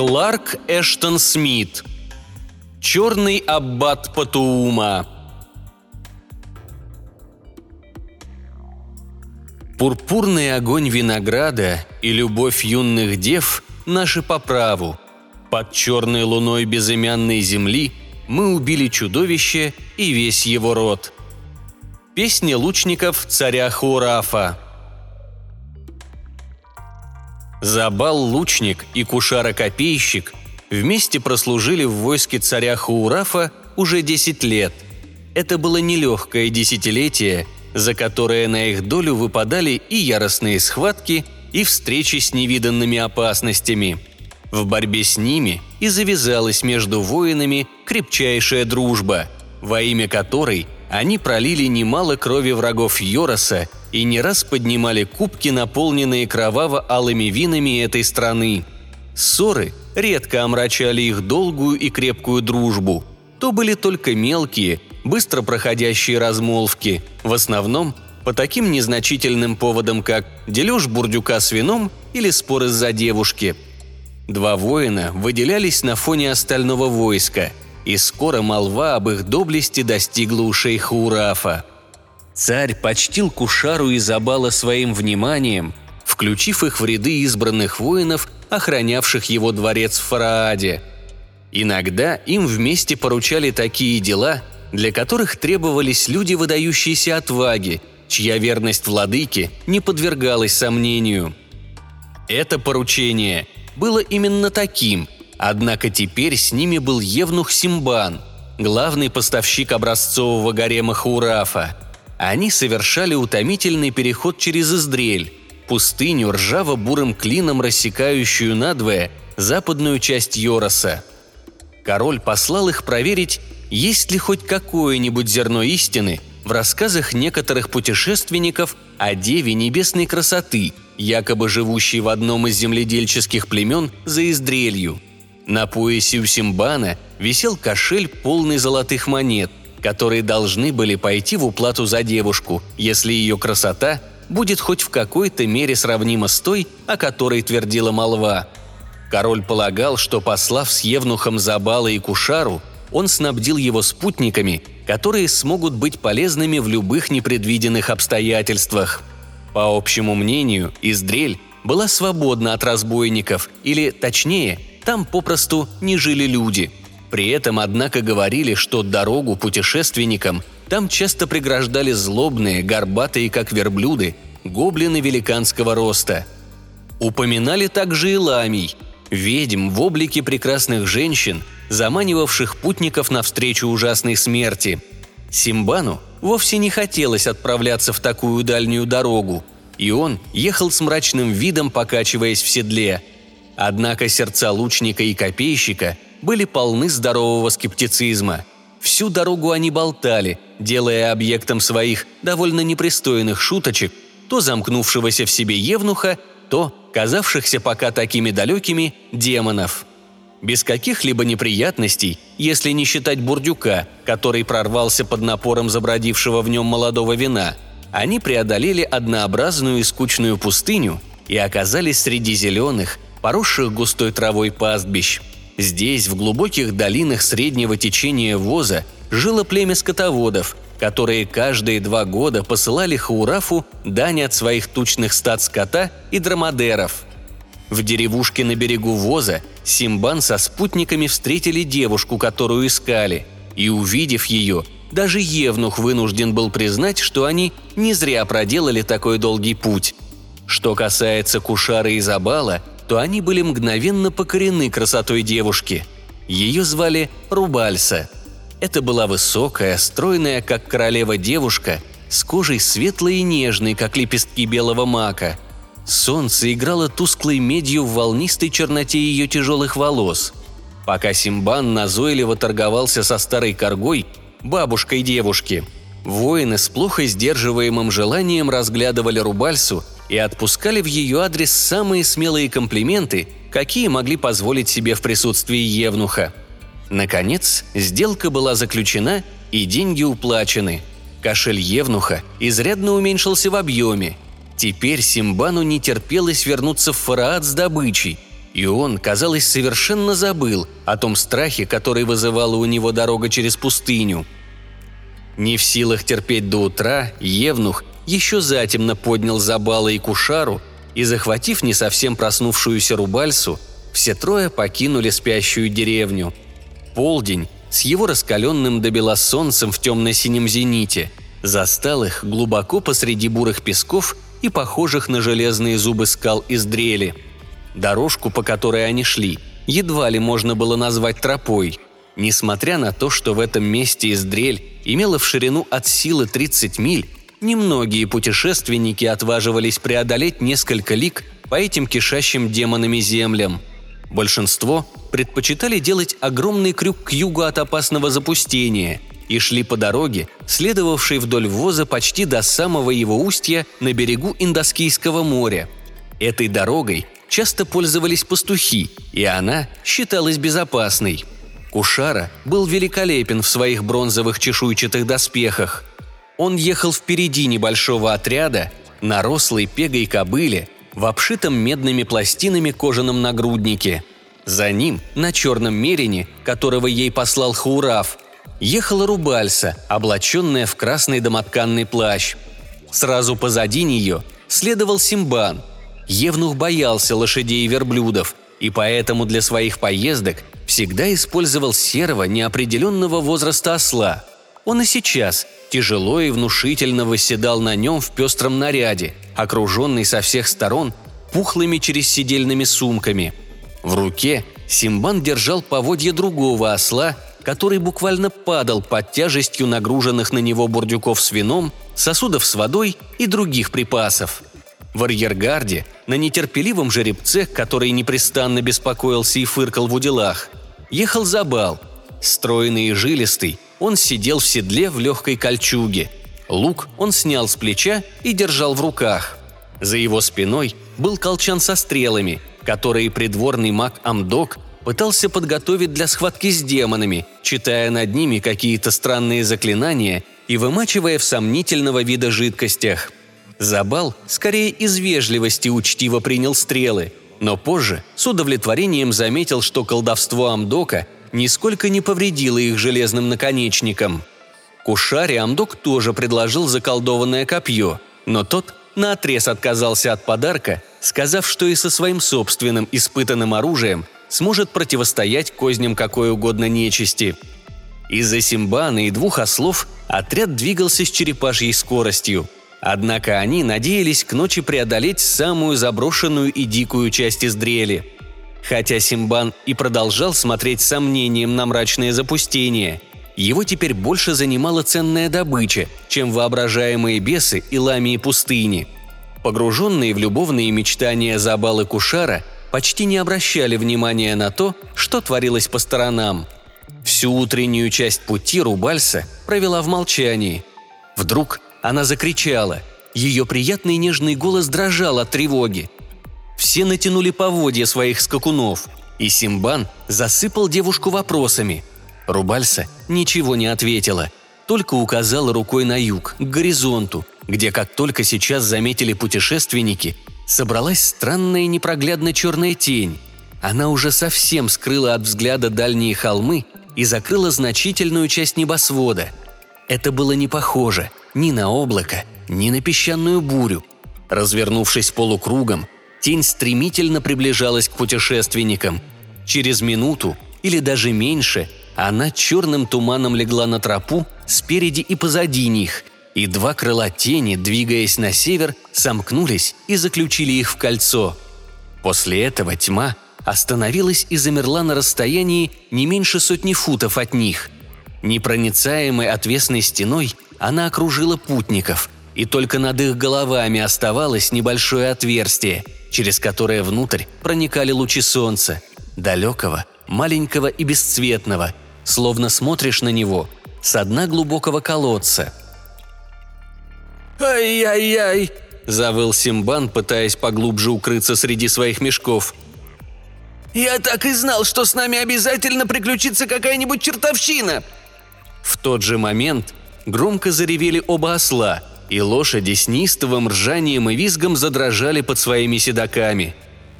Кларк Эштон Смит Черный аббат Патуума Пурпурный огонь винограда и любовь юных дев – наши по праву. Под черной луной безымянной земли мы убили чудовище и весь его род. Песня лучников царя Хурафа – Забал лучник и кушара-копейщик вместе прослужили в войске царя Хаурафа уже 10 лет. Это было нелегкое десятилетие, за которое на их долю выпадали и яростные схватки, и встречи с невиданными опасностями. В борьбе с ними и завязалась между воинами крепчайшая дружба, во имя которой они пролили немало крови врагов Йороса и не раз поднимали кубки, наполненные кроваво-алыми винами этой страны. Ссоры редко омрачали их долгую и крепкую дружбу. То были только мелкие, быстро проходящие размолвки, в основном по таким незначительным поводам, как дележ бурдюка с вином или спор из-за девушки. Два воина выделялись на фоне остального войска, и скоро молва об их доблести достигла ушей Хаурафа – Царь почтил Кушару и Забала своим вниманием, включив их в ряды избранных воинов, охранявших его дворец в Фарааде. Иногда им вместе поручали такие дела, для которых требовались люди выдающиеся отваги, чья верность владыке не подвергалась сомнению. Это поручение было именно таким, однако теперь с ними был Евнух Симбан, главный поставщик образцового гарема Хаурафа – они совершали утомительный переход через Издрель, пустыню ржаво-бурым клином, рассекающую надвое западную часть Йороса. Король послал их проверить, есть ли хоть какое-нибудь зерно истины в рассказах некоторых путешественников о Деве Небесной красоты, якобы живущей в одном из земледельческих племен за Издрелью. На поясе у Симбана висел кошель, полный золотых монет, которые должны были пойти в уплату за девушку, если ее красота будет хоть в какой-то мере сравнима с той, о которой твердила молва. Король полагал, что, послав с Евнухом Забала и Кушару, он снабдил его спутниками, которые смогут быть полезными в любых непредвиденных обстоятельствах. По общему мнению, Издрель была свободна от разбойников, или, точнее, там попросту не жили люди – при этом, однако, говорили, что дорогу путешественникам там часто преграждали злобные, горбатые, как верблюды, гоблины великанского роста. Упоминали также и ламий, ведьм в облике прекрасных женщин, заманивавших путников навстречу ужасной смерти. Симбану вовсе не хотелось отправляться в такую дальнюю дорогу, и он ехал с мрачным видом, покачиваясь в седле. Однако сердца лучника и копейщика – были полны здорового скептицизма. Всю дорогу они болтали, делая объектом своих довольно непристойных шуточек то замкнувшегося в себе евнуха, то казавшихся пока такими далекими демонов. Без каких-либо неприятностей, если не считать бурдюка, который прорвался под напором забродившего в нем молодого вина, они преодолели однообразную и скучную пустыню и оказались среди зеленых, поросших густой травой пастбищ – Здесь, в глубоких долинах среднего течения Воза, жило племя скотоводов, которые каждые два года посылали Хаурафу дань от своих тучных стад скота и драмадеров. В деревушке на берегу Воза Симбан со спутниками встретили девушку, которую искали, и, увидев ее, даже Евнух вынужден был признать, что они не зря проделали такой долгий путь. Что касается Кушара и Забала, то они были мгновенно покорены красотой девушки. Ее звали Рубальса. Это была высокая, стройная, как королева девушка, с кожей светлой и нежной, как лепестки белого мака. Солнце играло тусклой медью в волнистой черноте ее тяжелых волос. Пока Симбан назойливо торговался со старой коргой, бабушкой девушки, воины с плохо сдерживаемым желанием разглядывали Рубальсу и отпускали в ее адрес самые смелые комплименты, какие могли позволить себе в присутствии Евнуха. Наконец, сделка была заключена и деньги уплачены. Кошель Евнуха изрядно уменьшился в объеме. Теперь Симбану не терпелось вернуться в Фараат с добычей, и он, казалось, совершенно забыл о том страхе, который вызывала у него дорога через пустыню. Не в силах терпеть до утра, Евнух еще затемно поднял Забала и Кушару и, захватив не совсем проснувшуюся Рубальсу, все трое покинули спящую деревню. Полдень с его раскаленным до бела солнцем в темно-синем зените застал их глубоко посреди бурых песков и похожих на железные зубы скал из дрели. Дорожку, по которой они шли, едва ли можно было назвать тропой. Несмотря на то, что в этом месте из дрель имела в ширину от силы 30 миль, немногие путешественники отваживались преодолеть несколько лик по этим кишащим демонами землям. Большинство предпочитали делать огромный крюк к югу от опасного запустения и шли по дороге, следовавшей вдоль воза почти до самого его устья на берегу Индоскийского моря. Этой дорогой часто пользовались пастухи, и она считалась безопасной. Кушара был великолепен в своих бронзовых чешуйчатых доспехах. Он ехал впереди небольшого отряда на рослой пегой кобыле в обшитом медными пластинами кожаном нагруднике. За ним, на черном мерине, которого ей послал Хаураф, ехала Рубальса, облаченная в красный домотканный плащ. Сразу позади нее следовал Симбан. Евнух боялся лошадей и верблюдов, и поэтому для своих поездок всегда использовал серого неопределенного возраста осла. Он и сейчас тяжело и внушительно восседал на нем в пестром наряде, окруженный со всех сторон пухлыми через сидельными сумками. В руке Симбан держал поводья другого осла, который буквально падал под тяжестью нагруженных на него бурдюков с вином, сосудов с водой и других припасов. В арьергарде, на нетерпеливом жеребце, который непрестанно беспокоился и фыркал в уделах, ехал Забал. Стройный и жилистый, он сидел в седле в легкой кольчуге. Лук он снял с плеча и держал в руках. За его спиной был колчан со стрелами, которые придворный маг Амдок пытался подготовить для схватки с демонами, читая над ними какие-то странные заклинания и вымачивая в сомнительного вида жидкостях. Забал скорее из вежливости учтиво принял стрелы, но позже с удовлетворением заметил, что колдовство Амдока нисколько не повредило их железным наконечником. Кушаре Амдок тоже предложил заколдованное копье, но тот наотрез отказался от подарка, сказав, что и со своим собственным испытанным оружием сможет противостоять козням какой угодно нечисти. Из-за Симбана и двух ослов отряд двигался с черепашьей скоростью. Однако они надеялись к ночи преодолеть самую заброшенную и дикую часть Издрели. Хотя Симбан и продолжал смотреть сомнением на мрачное запустение, его теперь больше занимала ценная добыча, чем воображаемые бесы и ламии пустыни. Погруженные в любовные мечтания Забалы Кушара – почти не обращали внимания на то, что творилось по сторонам. Всю утреннюю часть пути Рубальса провела в молчании. Вдруг она закричала. Ее приятный нежный голос дрожал от тревоги. Все натянули поводья своих скакунов, и Симбан засыпал девушку вопросами. Рубальса ничего не ответила, только указала рукой на юг, к горизонту, где, как только сейчас заметили путешественники, собралась странная непроглядно черная тень. Она уже совсем скрыла от взгляда дальние холмы и закрыла значительную часть небосвода. Это было не похоже ни на облако, ни на песчаную бурю. Развернувшись полукругом, тень стремительно приближалась к путешественникам. Через минуту или даже меньше она черным туманом легла на тропу спереди и позади них, и два крыла тени, двигаясь на север, сомкнулись и заключили их в кольцо. После этого тьма остановилась и замерла на расстоянии не меньше сотни футов от них. Непроницаемой отвесной стеной она окружила путников, и только над их головами оставалось небольшое отверстие, через которое внутрь проникали лучи солнца, далекого, маленького и бесцветного, словно смотришь на него с дна глубокого колодца – «Ай-яй-яй!» – завыл Симбан, пытаясь поглубже укрыться среди своих мешков. «Я так и знал, что с нами обязательно приключится какая-нибудь чертовщина!» В тот же момент громко заревели оба осла, и лошади с неистовым ржанием и визгом задрожали под своими седаками.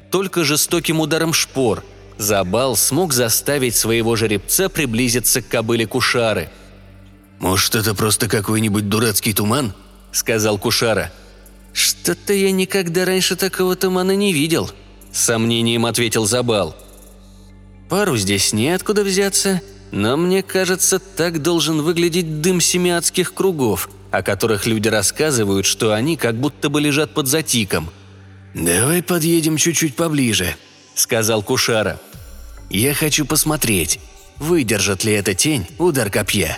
Только жестоким ударом шпор Забал смог заставить своего жеребца приблизиться к кобыле Кушары. «Может, это просто какой-нибудь дурацкий туман?» – сказал Кушара. «Что-то я никогда раньше такого тумана не видел», – с сомнением ответил Забал. «Пару здесь неоткуда взяться, но мне кажется, так должен выглядеть дым семиадских кругов, о которых люди рассказывают, что они как будто бы лежат под затиком». «Давай подъедем чуть-чуть поближе», – сказал Кушара. «Я хочу посмотреть, выдержит ли эта тень удар копья».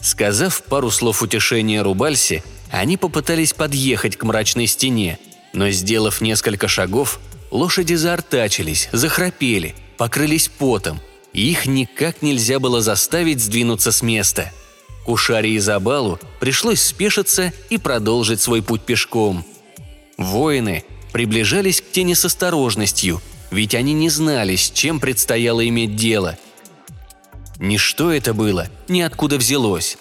Сказав пару слов утешения Рубальсе, они попытались подъехать к мрачной стене, но, сделав несколько шагов, лошади заортачились, захрапели, покрылись потом, их никак нельзя было заставить сдвинуться с места. Кушаре и Забалу пришлось спешиться и продолжить свой путь пешком. Воины приближались к тени с осторожностью, ведь они не знали, с чем предстояло иметь дело. Ничто это было, ниоткуда взялось.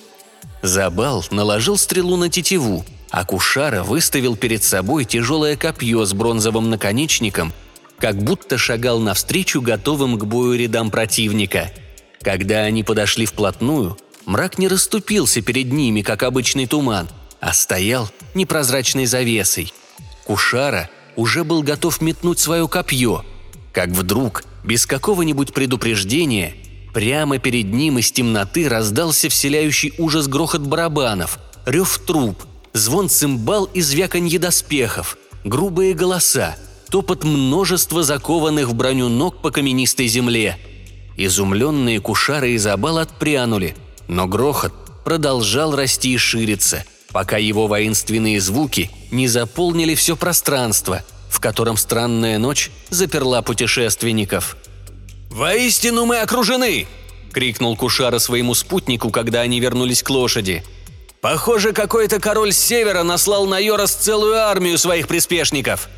Забал наложил стрелу на тетиву, а Кушара выставил перед собой тяжелое копье с бронзовым наконечником, как будто шагал навстречу готовым к бою рядам противника. Когда они подошли вплотную, мрак не расступился перед ними, как обычный туман, а стоял непрозрачной завесой. Кушара уже был готов метнуть свое копье, как вдруг, без какого-нибудь предупреждения, Прямо перед ним из темноты раздался вселяющий ужас грохот барабанов, рев труб, звон цимбал и звяканье доспехов, грубые голоса, топот множества закованных в броню ног по каменистой земле. Изумленные кушары и забал отпрянули, но грохот продолжал расти и шириться, пока его воинственные звуки не заполнили все пространство, в котором странная ночь заперла путешественников – «Воистину мы окружены!» – крикнул Кушара своему спутнику, когда они вернулись к лошади. «Похоже, какой-то король с севера наслал на Йорос целую армию своих приспешников».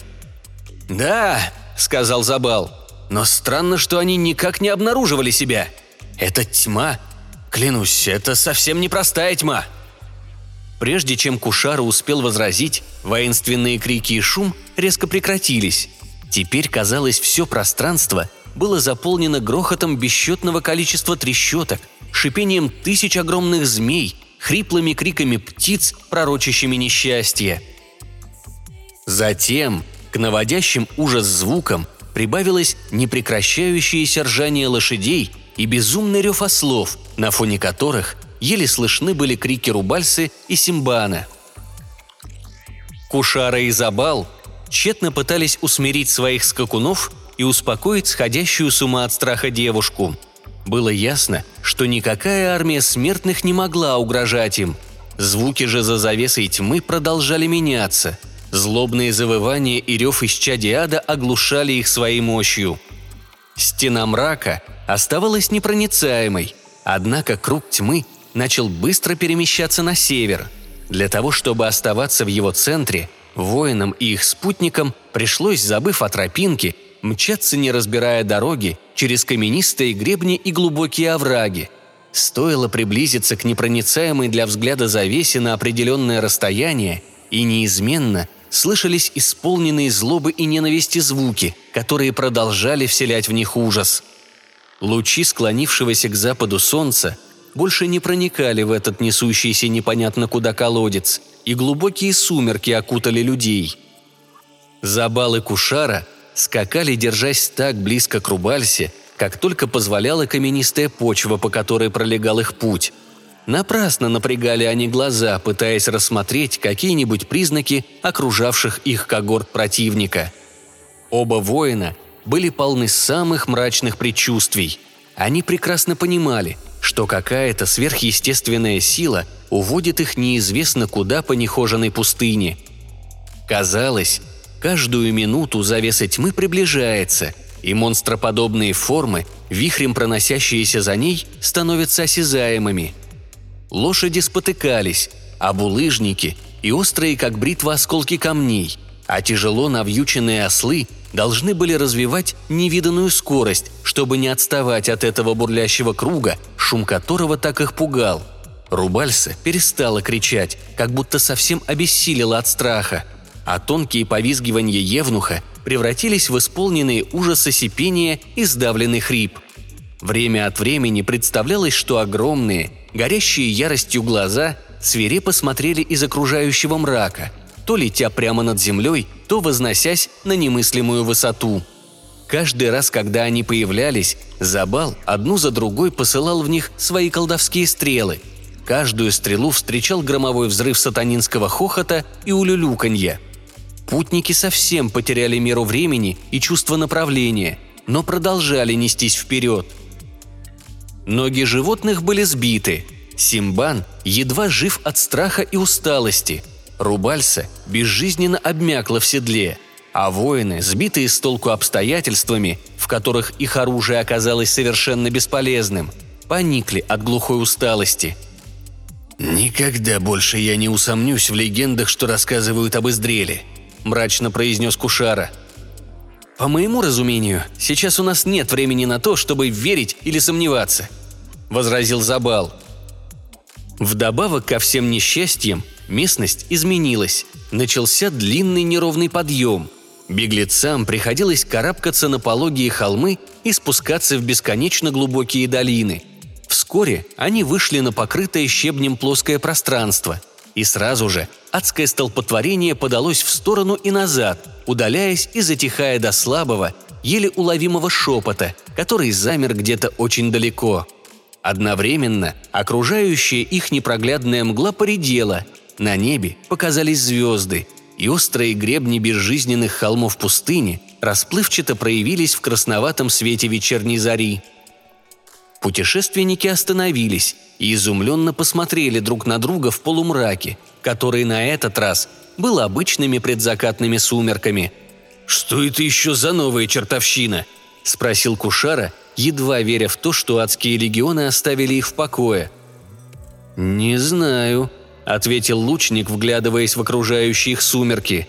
«Да», – сказал Забал, – «но странно, что они никак не обнаруживали себя. Это тьма. Клянусь, это совсем непростая тьма». Прежде чем Кушара успел возразить, воинственные крики и шум резко прекратились. Теперь, казалось, все пространство было заполнено грохотом бесчетного количества трещоток, шипением тысяч огромных змей, хриплыми криками птиц, пророчащими несчастье. Затем к наводящим ужас звукам прибавилось непрекращающееся ржание лошадей и безумный рев ослов, на фоне которых еле слышны были крики Рубальсы и Симбана. Кушара и Забал тщетно пытались усмирить своих скакунов и успокоить сходящую с ума от страха девушку. Было ясно, что никакая армия смертных не могла угрожать им. Звуки же за завесой тьмы продолжали меняться. Злобные завывания и рев из чадиада оглушали их своей мощью. Стена мрака оставалась непроницаемой, однако круг тьмы начал быстро перемещаться на север. Для того, чтобы оставаться в его центре, воинам и их спутникам пришлось, забыв о тропинке, мчаться, не разбирая дороги, через каменистые гребни и глубокие овраги. Стоило приблизиться к непроницаемой для взгляда завесе на определенное расстояние, и неизменно слышались исполненные злобы и ненависти звуки, которые продолжали вселять в них ужас. Лучи склонившегося к западу солнца больше не проникали в этот несущийся непонятно куда колодец, и глубокие сумерки окутали людей. Забалы Кушара – скакали, держась так близко к Рубальсе, как только позволяла каменистая почва, по которой пролегал их путь. Напрасно напрягали они глаза, пытаясь рассмотреть какие-нибудь признаки окружавших их когорт противника. Оба воина были полны самых мрачных предчувствий. Они прекрасно понимали, что какая-то сверхъестественная сила уводит их неизвестно куда по нехоженной пустыне. Казалось, Каждую минуту завеса тьмы приближается, и монстроподобные формы, вихрем проносящиеся за ней, становятся осязаемыми. Лошади спотыкались, а булыжники и острые, как бритва, осколки камней, а тяжело навьюченные ослы должны были развивать невиданную скорость, чтобы не отставать от этого бурлящего круга, шум которого так их пугал. Рубальса перестала кричать, как будто совсем обессилила от страха, а тонкие повизгивания Евнуха превратились в исполненные ужаса сипения и сдавленный хрип. Время от времени представлялось, что огромные, горящие яростью глаза свирепо смотрели из окружающего мрака, то летя прямо над землей, то возносясь на немыслимую высоту. Каждый раз, когда они появлялись, Забал одну за другой посылал в них свои колдовские стрелы. Каждую стрелу встречал громовой взрыв сатанинского хохота и улюлюканья. Путники совсем потеряли меру времени и чувство направления, но продолжали нестись вперед. Ноги животных были сбиты. Симбан едва жив от страха и усталости. Рубальса безжизненно обмякла в седле – а воины, сбитые с толку обстоятельствами, в которых их оружие оказалось совершенно бесполезным, поникли от глухой усталости. «Никогда больше я не усомнюсь в легендах, что рассказывают об Издреле», – мрачно произнес Кушара. «По моему разумению, сейчас у нас нет времени на то, чтобы верить или сомневаться», – возразил Забал. Вдобавок ко всем несчастьям, местность изменилась. Начался длинный неровный подъем – Беглецам приходилось карабкаться на пологие холмы и спускаться в бесконечно глубокие долины. Вскоре они вышли на покрытое щебнем плоское пространство, и сразу же адское столпотворение подалось в сторону и назад, удаляясь и затихая до слабого, еле уловимого шепота, который замер где-то очень далеко. Одновременно окружающая их непроглядная мгла поредела, на небе показались звезды – и острые гребни безжизненных холмов пустыни расплывчато проявились в красноватом свете вечерней зари. Путешественники остановились и изумленно посмотрели друг на друга в полумраке, который на этот раз был обычными предзакатными сумерками. «Что это еще за новая чертовщина?» – спросил Кушара, едва веря в то, что адские легионы оставили их в покое. «Не знаю», ответил лучник, вглядываясь в окружающие их сумерки.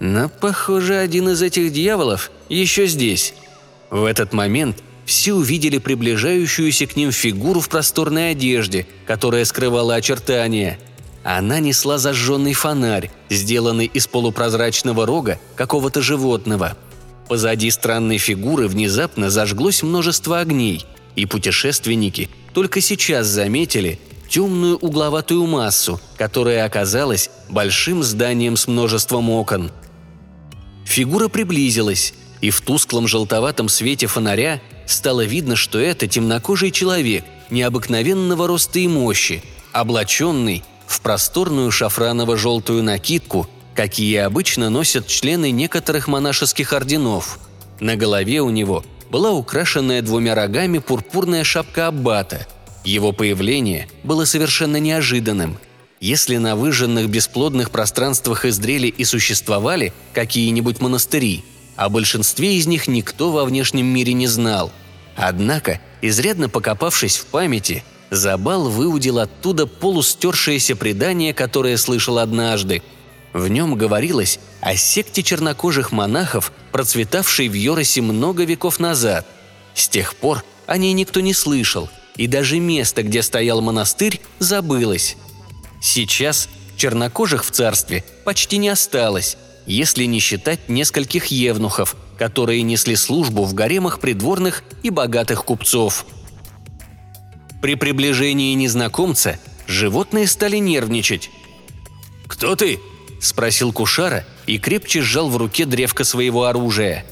«Но, похоже, один из этих дьяволов еще здесь». В этот момент все увидели приближающуюся к ним фигуру в просторной одежде, которая скрывала очертания. Она несла зажженный фонарь, сделанный из полупрозрачного рога какого-то животного. Позади странной фигуры внезапно зажглось множество огней, и путешественники только сейчас заметили, темную угловатую массу, которая оказалась большим зданием с множеством окон. Фигура приблизилась, и в тусклом желтоватом свете фонаря стало видно, что это темнокожий человек необыкновенного роста и мощи, облаченный в просторную шафраново-желтую накидку, какие обычно носят члены некоторых монашеских орденов. На голове у него была украшенная двумя рогами пурпурная шапка аббата – его появление было совершенно неожиданным. Если на выжженных бесплодных пространствах Издрели и существовали какие-нибудь монастыри, о большинстве из них никто во внешнем мире не знал. Однако, изрядно покопавшись в памяти, Забал выудил оттуда полустершееся предание, которое слышал однажды. В нем говорилось о секте чернокожих монахов, процветавшей в Йоросе много веков назад. С тех пор о ней никто не слышал, и даже место, где стоял монастырь, забылось. Сейчас чернокожих в царстве почти не осталось, если не считать нескольких евнухов, которые несли службу в гаремах придворных и богатых купцов. При приближении незнакомца животные стали нервничать. «Кто ты?» – спросил Кушара и крепче сжал в руке древко своего оружия.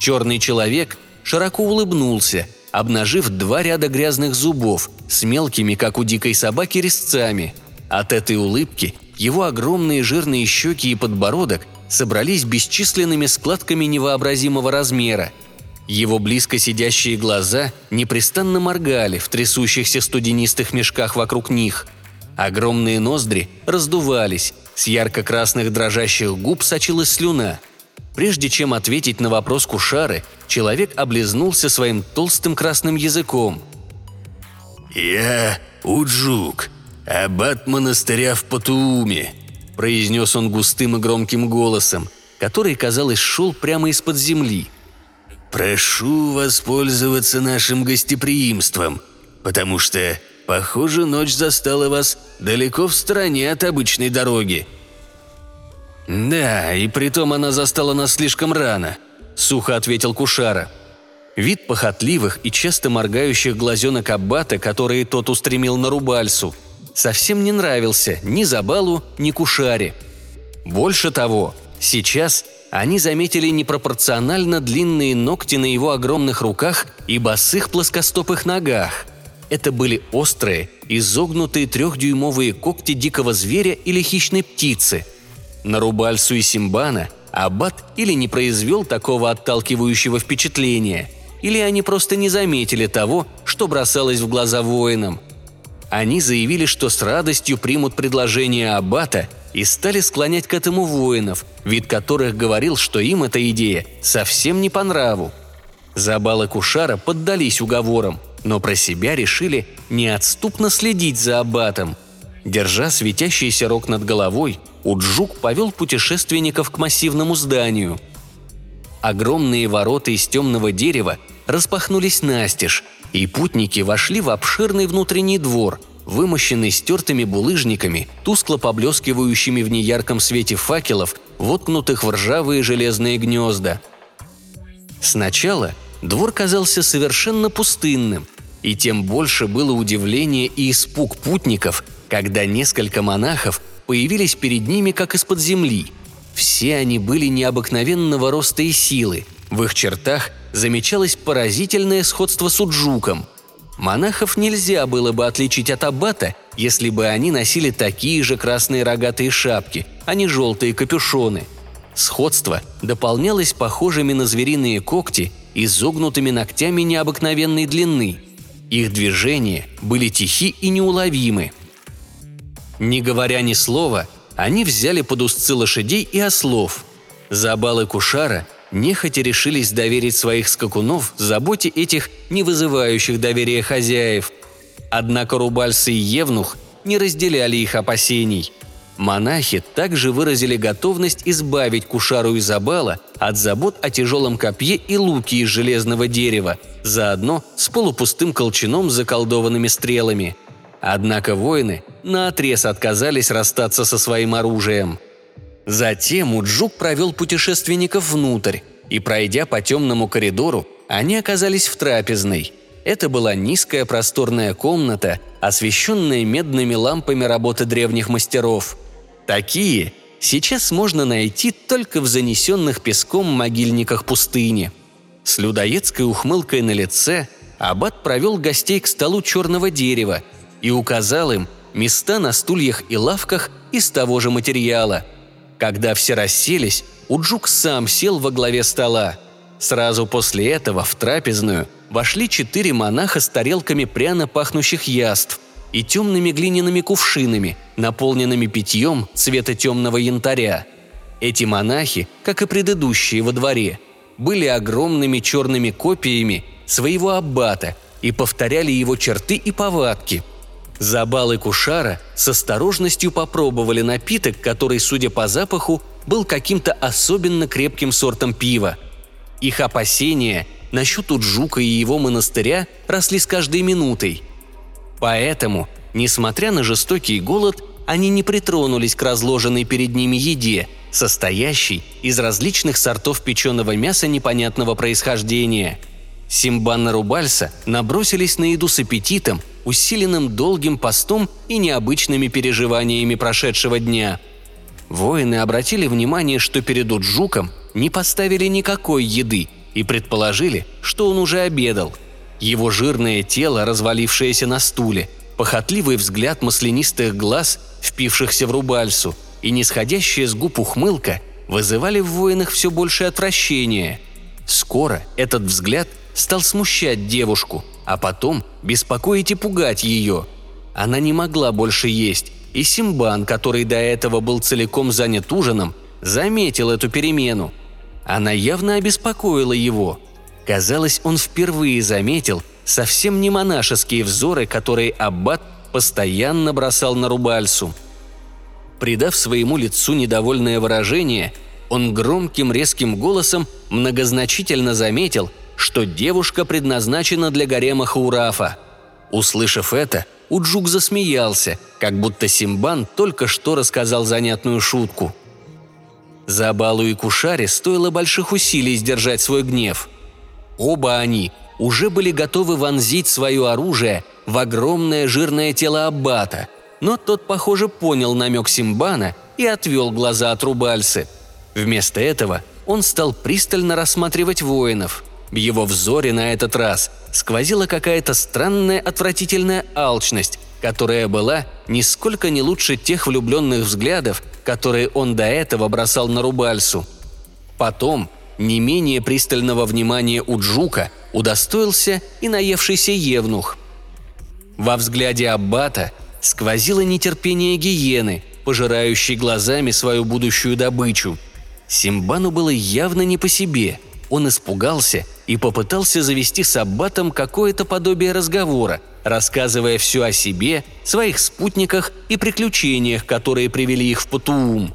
Черный человек широко улыбнулся – обнажив два ряда грязных зубов с мелкими, как у дикой собаки, резцами. От этой улыбки его огромные жирные щеки и подбородок собрались бесчисленными складками невообразимого размера. Его близко сидящие глаза непрестанно моргали в трясущихся студенистых мешках вокруг них. Огромные ноздри раздувались, с ярко-красных дрожащих губ сочилась слюна – Прежде чем ответить на вопрос Кушары, человек облизнулся своим толстым красным языком. «Я Уджук, аббат монастыря в Патууме», – произнес он густым и громким голосом, который, казалось, шел прямо из-под земли. «Прошу воспользоваться нашим гостеприимством, потому что Похоже, ночь застала вас далеко в стороне от обычной дороги». «Да, и притом она застала нас слишком рано», – сухо ответил Кушара. Вид похотливых и часто моргающих глазенок Аббата, которые тот устремил на Рубальсу, совсем не нравился ни Забалу, ни Кушаре. Больше того, сейчас они заметили непропорционально длинные ногти на его огромных руках и босых плоскостопых ногах. Это были острые, изогнутые трехдюймовые когти дикого зверя или хищной птицы. На Рубальсу и Симбана Аббат или не произвел такого отталкивающего впечатления, или они просто не заметили того, что бросалось в глаза воинам. Они заявили, что с радостью примут предложение Аббата и стали склонять к этому воинов, вид которых говорил, что им эта идея совсем не по нраву. Забалы Кушара поддались уговорам, но про себя решили неотступно следить за аббатом. Держа светящийся рог над головой, Уджук повел путешественников к массивному зданию. Огромные ворота из темного дерева распахнулись настежь, и путники вошли в обширный внутренний двор – вымощенный стертыми булыжниками, тускло поблескивающими в неярком свете факелов, воткнутых в ржавые железные гнезда. Сначала двор казался совершенно пустынным, и тем больше было удивление и испуг путников, когда несколько монахов появились перед ними как из-под земли. Все они были необыкновенного роста и силы, в их чертах замечалось поразительное сходство с Уджуком – Монахов нельзя было бы отличить от аббата, если бы они носили такие же красные рогатые шапки, а не желтые капюшоны. Сходство дополнялось похожими на звериные когти и изогнутыми ногтями необыкновенной длины. Их движения были тихи и неуловимы. Не говоря ни слова, они взяли под узцы лошадей и ослов. Забалы Кушара нехотя решились доверить своих скакунов заботе этих не вызывающих доверия хозяев. Однако Рубальсы и Евнух не разделяли их опасений. Монахи также выразили готовность избавить Кушару и Забала от забот о тяжелом копье и луке из железного дерева, заодно с полупустым колчаном с заколдованными стрелами. Однако воины наотрез отказались расстаться со своим оружием – Затем Уджук провел путешественников внутрь, и, пройдя по темному коридору, они оказались в трапезной. Это была низкая просторная комната, освещенная медными лампами работы древних мастеров. Такие сейчас можно найти только в занесенных песком могильниках пустыни. С людоедской ухмылкой на лице Аббат провел гостей к столу черного дерева и указал им места на стульях и лавках из того же материала – когда все расселись, Уджук сам сел во главе стола. Сразу после этого в трапезную вошли четыре монаха с тарелками пряно пахнущих яств и темными глиняными кувшинами, наполненными питьем цвета темного янтаря. Эти монахи, как и предыдущие во дворе, были огромными черными копиями своего аббата и повторяли его черты и повадки – Забалы Кушара с осторожностью попробовали напиток, который, судя по запаху, был каким-то особенно крепким сортом пива. Их опасения насчет Уджука и его монастыря росли с каждой минутой. Поэтому, несмотря на жестокий голод, они не притронулись к разложенной перед ними еде, состоящей из различных сортов печеного мяса непонятного происхождения. Симбан Рубальса набросились на еду с аппетитом – усиленным долгим постом и необычными переживаниями прошедшего дня. Воины обратили внимание, что перед Уджуком не поставили никакой еды и предположили, что он уже обедал. Его жирное тело, развалившееся на стуле, похотливый взгляд маслянистых глаз, впившихся в рубальсу, и нисходящая с губ ухмылка вызывали в воинах все большее отвращение. Скоро этот взгляд стал смущать девушку – а потом беспокоить и пугать ее. Она не могла больше есть, и Симбан, который до этого был целиком занят ужином, заметил эту перемену. Она явно обеспокоила его. Казалось, он впервые заметил совсем не монашеские взоры, которые Аббат постоянно бросал на Рубальсу. Придав своему лицу недовольное выражение, он громким резким голосом многозначительно заметил – что девушка предназначена для гарема Хаурафа. Услышав это, Уджук засмеялся, как будто Симбан только что рассказал занятную шутку. Забалу и Кушаре стоило больших усилий сдержать свой гнев. Оба они уже были готовы вонзить свое оружие в огромное жирное тело Аббата, но тот, похоже, понял намек Симбана и отвел глаза от Рубальсы. Вместо этого он стал пристально рассматривать воинов. В его взоре на этот раз сквозила какая-то странная отвратительная алчность, которая была нисколько не лучше тех влюбленных взглядов, которые он до этого бросал на Рубальсу. Потом не менее пристального внимания у Джука удостоился и наевшийся Евнух. Во взгляде Аббата сквозило нетерпение гиены, пожирающей глазами свою будущую добычу. Симбану было явно не по себе. Он испугался и попытался завести с Аббатом какое-то подобие разговора, рассказывая все о себе, своих спутниках и приключениях, которые привели их в Патуум.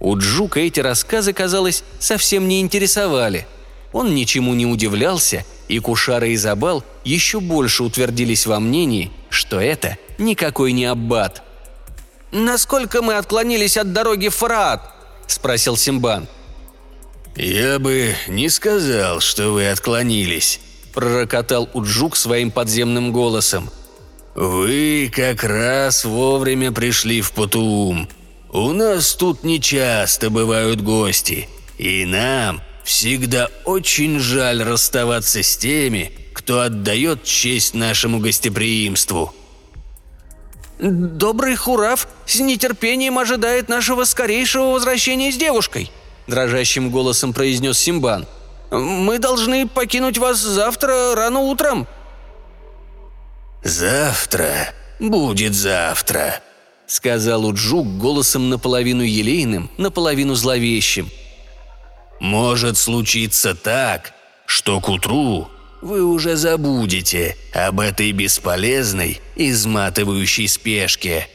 У Джука эти рассказы, казалось, совсем не интересовали. Он ничему не удивлялся, и Кушара и Забал еще больше утвердились во мнении, что это никакой не аббат. «Насколько мы отклонились от дороги в Фараат?» – спросил Симбан. «Я бы не сказал, что вы отклонились», – пророкотал Уджук своим подземным голосом. «Вы как раз вовремя пришли в Патуум. У нас тут нечасто бывают гости, и нам всегда очень жаль расставаться с теми, кто отдает честь нашему гостеприимству». «Добрый Хурав с нетерпением ожидает нашего скорейшего возвращения с девушкой», – дрожащим голосом произнес Симбан. «Мы должны покинуть вас завтра рано утром». «Завтра будет завтра», – сказал Уджук голосом наполовину елейным, наполовину зловещим. «Может случиться так, что к утру вы уже забудете об этой бесполезной, изматывающей спешке.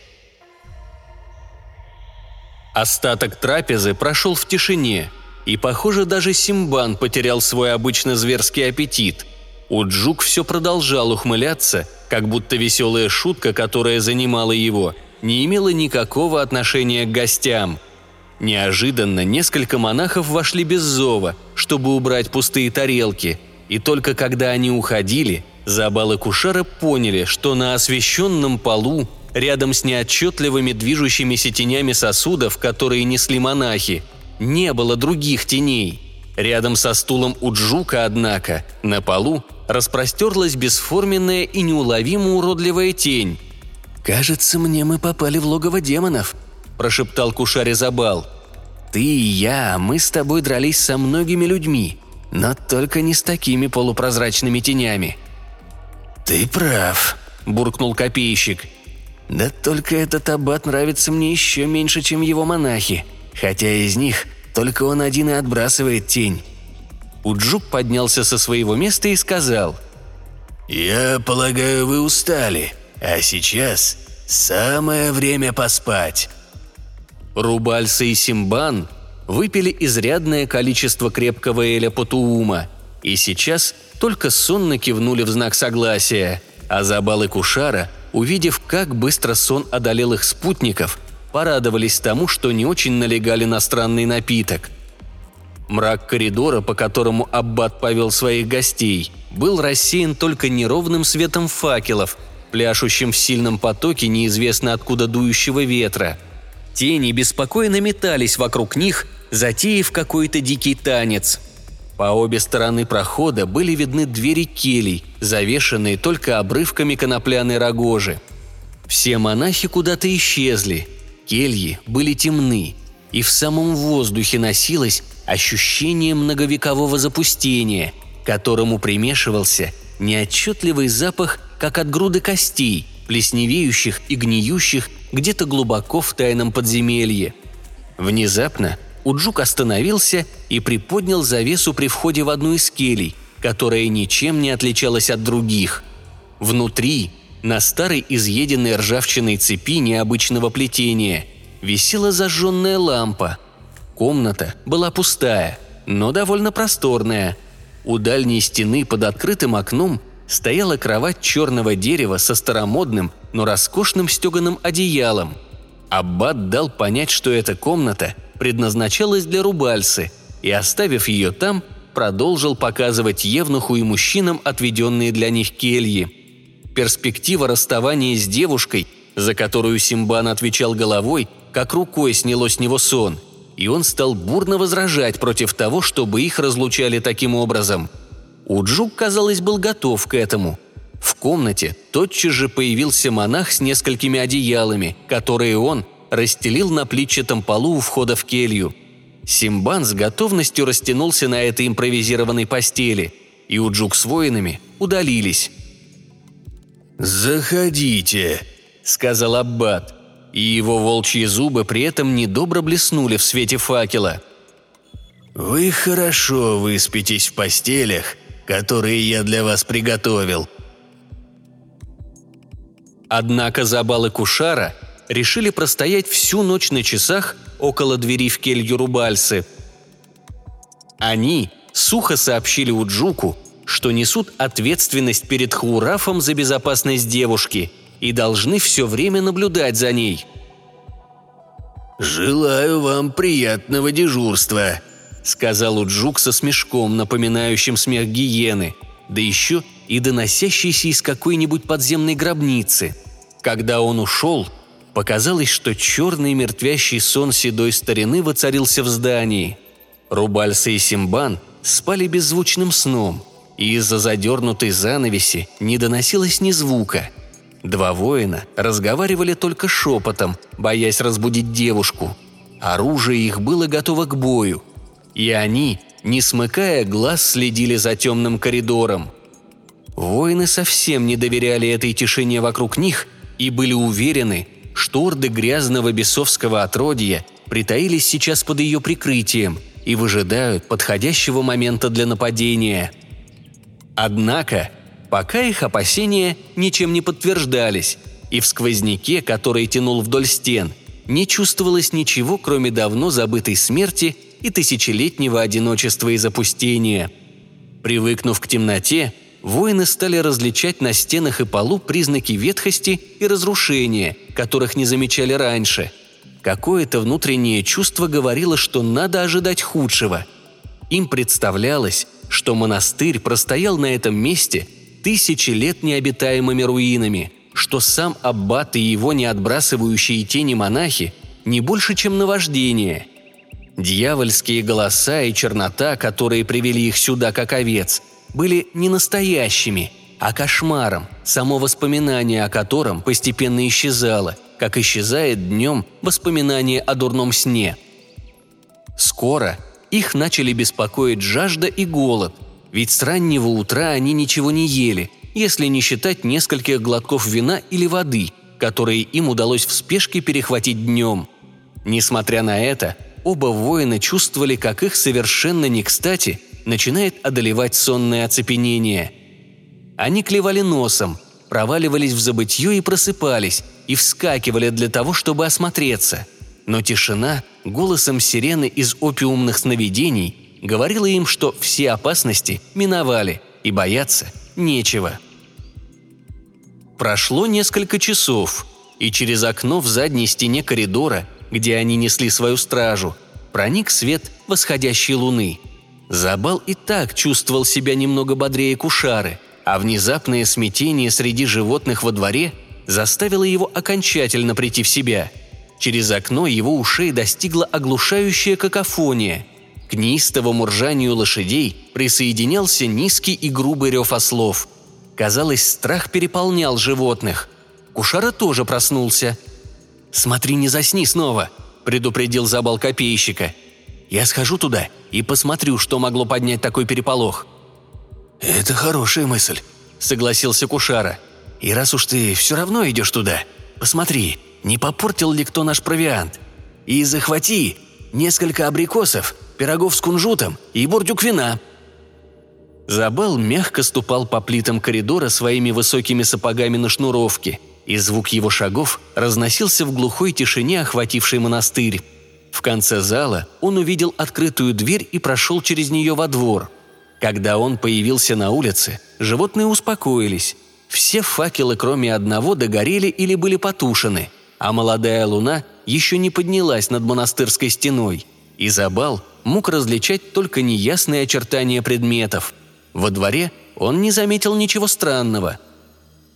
Остаток трапезы прошел в тишине, и, похоже, даже Симбан потерял свой обычно зверский аппетит. Уджук все продолжал ухмыляться, как будто веселая шутка, которая занимала его, не имела никакого отношения к гостям. Неожиданно несколько монахов вошли без зова, чтобы убрать пустые тарелки – и только когда они уходили, Забалы Кушара поняли, что на освещенном полу, рядом с неотчетливыми движущимися тенями сосудов, которые несли монахи, не было других теней. Рядом со стулом у Джука, однако, на полу распростерлась бесформенная и неуловимо уродливая тень. «Кажется, мне мы попали в логово демонов», – прошептал Кушаре Забал. «Ты и я, мы с тобой дрались со многими людьми. Но только не с такими полупрозрачными тенями. «Ты прав», – буркнул копейщик. «Да только этот аббат нравится мне еще меньше, чем его монахи, хотя из них только он один и отбрасывает тень». Уджук поднялся со своего места и сказал. «Я полагаю, вы устали, а сейчас самое время поспать». Рубальса и Симбан выпили изрядное количество крепкого эля Патуума и сейчас только сонно кивнули в знак согласия, а Забал Кушара, увидев, как быстро сон одолел их спутников, порадовались тому, что не очень налегали на странный напиток. Мрак коридора, по которому Аббат повел своих гостей, был рассеян только неровным светом факелов, пляшущим в сильном потоке неизвестно откуда дующего ветра. Тени беспокойно метались вокруг них, затеяв какой-то дикий танец. По обе стороны прохода были видны двери келей, завешенные только обрывками конопляной рогожи. Все монахи куда-то исчезли, кельи были темны, и в самом воздухе носилось ощущение многовекового запустения, которому примешивался неотчетливый запах, как от груды костей, плесневеющих и гниющих где-то глубоко в тайном подземелье. Внезапно Уджук остановился и приподнял завесу при входе в одну из келей, которая ничем не отличалась от других. Внутри, на старой изъеденной ржавчиной цепи необычного плетения, висела зажженная лампа. Комната была пустая, но довольно просторная. У дальней стены под открытым окном стояла кровать черного дерева со старомодным, но роскошным стеганым одеялом. Аббат дал понять, что эта комната предназначалась для рубальсы, и, оставив ее там, продолжил показывать Евнуху и мужчинам отведенные для них кельи. Перспектива расставания с девушкой, за которую Симбан отвечал головой, как рукой сняло с него сон, и он стал бурно возражать против того, чтобы их разлучали таким образом. Уджук, казалось, был готов к этому. В комнате тотчас же появился монах с несколькими одеялами, которые он расстелил на плитчатом полу у входа в келью – Симбан с готовностью растянулся на этой импровизированной постели, и Уджук с воинами удалились. «Заходите», — сказал Аббат, и его волчьи зубы при этом недобро блеснули в свете факела. «Вы хорошо выспитесь в постелях, которые я для вас приготовил». Однако Забал и Кушара решили простоять всю ночь на часах около двери в келью Рубальсы. Они сухо сообщили Уджуку, что несут ответственность перед Хаурафом за безопасность девушки и должны все время наблюдать за ней. «Желаю вам приятного дежурства», — сказал Уджук со смешком, напоминающим смех гиены, да еще и доносящийся из какой-нибудь подземной гробницы. Когда он ушел, Показалось, что черный мертвящий сон седой старины воцарился в здании. Рубальса и Симбан спали беззвучным сном, и из-за задернутой занавеси не доносилось ни звука. Два воина разговаривали только шепотом, боясь разбудить девушку. Оружие их было готово к бою. И они, не смыкая глаз, следили за темным коридором. Воины совсем не доверяли этой тишине вокруг них и были уверены, Шторды грязного бесовского отродья притаились сейчас под ее прикрытием и выжидают подходящего момента для нападения. Однако, пока их опасения ничем не подтверждались, и в сквозняке, который тянул вдоль стен, не чувствовалось ничего, кроме давно забытой смерти и тысячелетнего одиночества и запустения. Привыкнув к темноте, воины стали различать на стенах и полу признаки ветхости и разрушения, которых не замечали раньше. Какое-то внутреннее чувство говорило, что надо ожидать худшего. Им представлялось, что монастырь простоял на этом месте тысячи лет необитаемыми руинами, что сам аббат и его неотбрасывающие тени монахи не больше, чем наваждение. Дьявольские голоса и чернота, которые привели их сюда как овец – были не настоящими, а кошмаром, само воспоминание о котором постепенно исчезало, как исчезает днем воспоминание о дурном сне. Скоро их начали беспокоить жажда и голод, ведь с раннего утра они ничего не ели, если не считать нескольких глотков вина или воды, которые им удалось в спешке перехватить днем. Несмотря на это, оба воина чувствовали, как их совершенно не кстати начинает одолевать сонное оцепенение. Они клевали носом, проваливались в забытье и просыпались, и вскакивали для того, чтобы осмотреться. Но тишина, голосом сирены из опиумных сновидений, говорила им, что все опасности миновали, и бояться нечего. Прошло несколько часов, и через окно в задней стене коридора, где они несли свою стражу, проник свет восходящей луны – Забал и так чувствовал себя немного бодрее Кушары, а внезапное смятение среди животных во дворе заставило его окончательно прийти в себя. Через окно его ушей достигла оглушающая какофония. К неистовому ржанию лошадей присоединялся низкий и грубый рев ослов. Казалось, страх переполнял животных. Кушара тоже проснулся. «Смотри, не засни снова», – предупредил Забал копейщика – я схожу туда и посмотрю, что могло поднять такой переполох». «Это хорошая мысль», — согласился Кушара. «И раз уж ты все равно идешь туда, посмотри, не попортил ли кто наш провиант. И захвати несколько абрикосов, пирогов с кунжутом и бурдюк вина». Забал мягко ступал по плитам коридора своими высокими сапогами на шнуровке, и звук его шагов разносился в глухой тишине, охватившей монастырь. В конце зала он увидел открытую дверь и прошел через нее во двор. Когда он появился на улице, животные успокоились. Все факелы, кроме одного, догорели или были потушены, а молодая луна еще не поднялась над монастырской стеной. Изабал мог различать только неясные очертания предметов. Во дворе он не заметил ничего странного.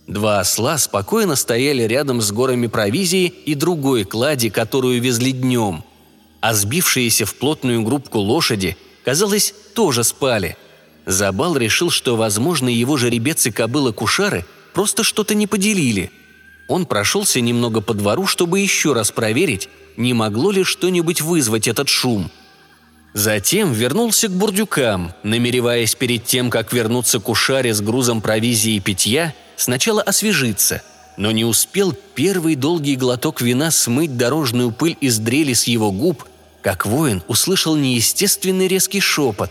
Два осла спокойно стояли рядом с горами провизии и другой клади, которую везли днем. А сбившиеся в плотную группку лошади, казалось, тоже спали. Забал решил, что, возможно, его жеребец и кобыла Кушары просто что-то не поделили. Он прошелся немного по двору, чтобы еще раз проверить, не могло ли что-нибудь вызвать этот шум – Затем вернулся к бурдюкам, намереваясь перед тем, как вернуться к Ушаре с грузом провизии и питья, сначала освежиться, но не успел первый долгий глоток вина смыть дорожную пыль из дрели с его губ, как воин услышал неестественный резкий шепот.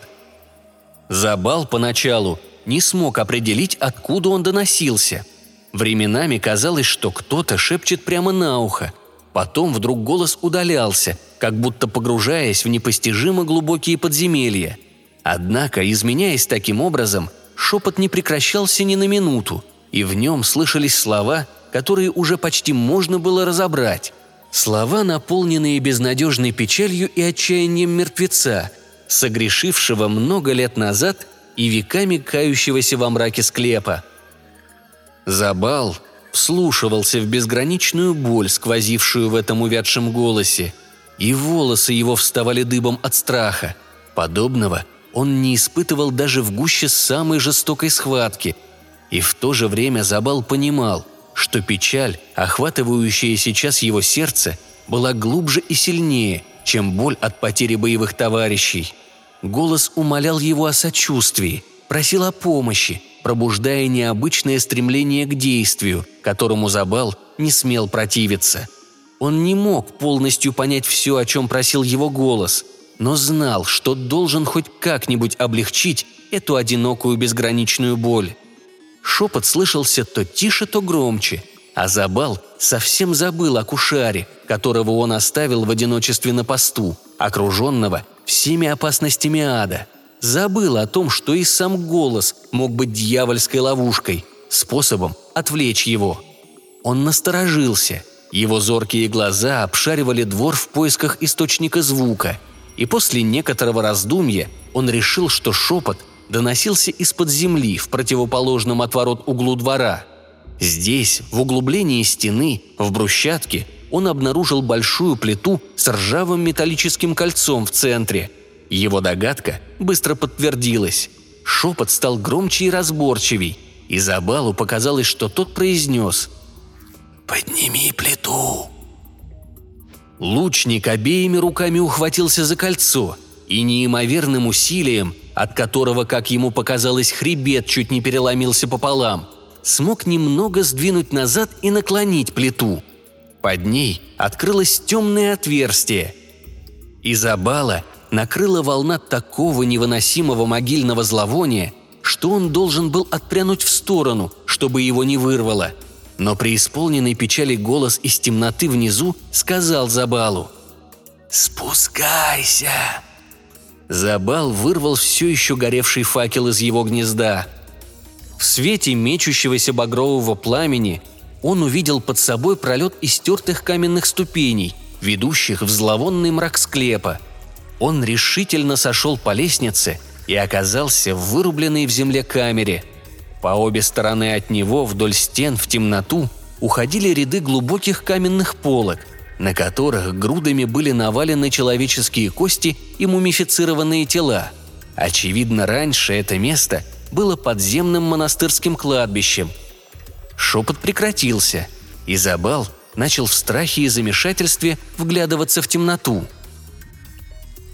Забал поначалу не смог определить, откуда он доносился. Временами казалось, что кто-то шепчет прямо на ухо. Потом вдруг голос удалялся – как будто погружаясь в непостижимо глубокие подземелья. Однако, изменяясь таким образом, шепот не прекращался ни на минуту, и в нем слышались слова, которые уже почти можно было разобрать. Слова, наполненные безнадежной печалью и отчаянием мертвеца, согрешившего много лет назад и веками кающегося во мраке склепа. Забал вслушивался в безграничную боль, сквозившую в этом увядшем голосе, и волосы его вставали дыбом от страха. Подобного он не испытывал даже в гуще самой жестокой схватки. И в то же время Забал понимал, что печаль, охватывающая сейчас его сердце, была глубже и сильнее, чем боль от потери боевых товарищей. Голос умолял его о сочувствии, просил о помощи, пробуждая необычное стремление к действию, которому Забал не смел противиться – он не мог полностью понять все, о чем просил его голос, но знал, что должен хоть как-нибудь облегчить эту одинокую безграничную боль. Шепот слышался то тише, то громче, а Забал совсем забыл о Кушаре, которого он оставил в одиночестве на посту, окруженного всеми опасностями ада. Забыл о том, что и сам голос мог быть дьявольской ловушкой, способом отвлечь его. Он насторожился – его зоркие глаза обшаривали двор в поисках источника звука, и после некоторого раздумья он решил, что шепот доносился из-под земли в противоположном от ворот углу двора. Здесь, в углублении стены, в брусчатке, он обнаружил большую плиту с ржавым металлическим кольцом в центре. Его догадка быстро подтвердилась. Шепот стал громче и разборчивей, и Забалу показалось, что тот произнес – «Подними плиту!» Лучник обеими руками ухватился за кольцо и неимоверным усилием, от которого, как ему показалось, хребет чуть не переломился пополам, смог немного сдвинуть назад и наклонить плиту. Под ней открылось темное отверстие. Изабала накрыла волна такого невыносимого могильного зловония, что он должен был отпрянуть в сторону, чтобы его не вырвало – но преисполненный печали голос из темноты внизу сказал Забалу «Спускайся!» Забал вырвал все еще горевший факел из его гнезда. В свете мечущегося багрового пламени он увидел под собой пролет истертых каменных ступеней, ведущих в зловонный мрак склепа. Он решительно сошел по лестнице и оказался в вырубленной в земле камере – по обе стороны от него вдоль стен в темноту уходили ряды глубоких каменных полок, на которых грудами были навалены человеческие кости и мумифицированные тела. Очевидно, раньше это место было подземным монастырским кладбищем. Шепот прекратился, и Забал начал в страхе и замешательстве вглядываться в темноту.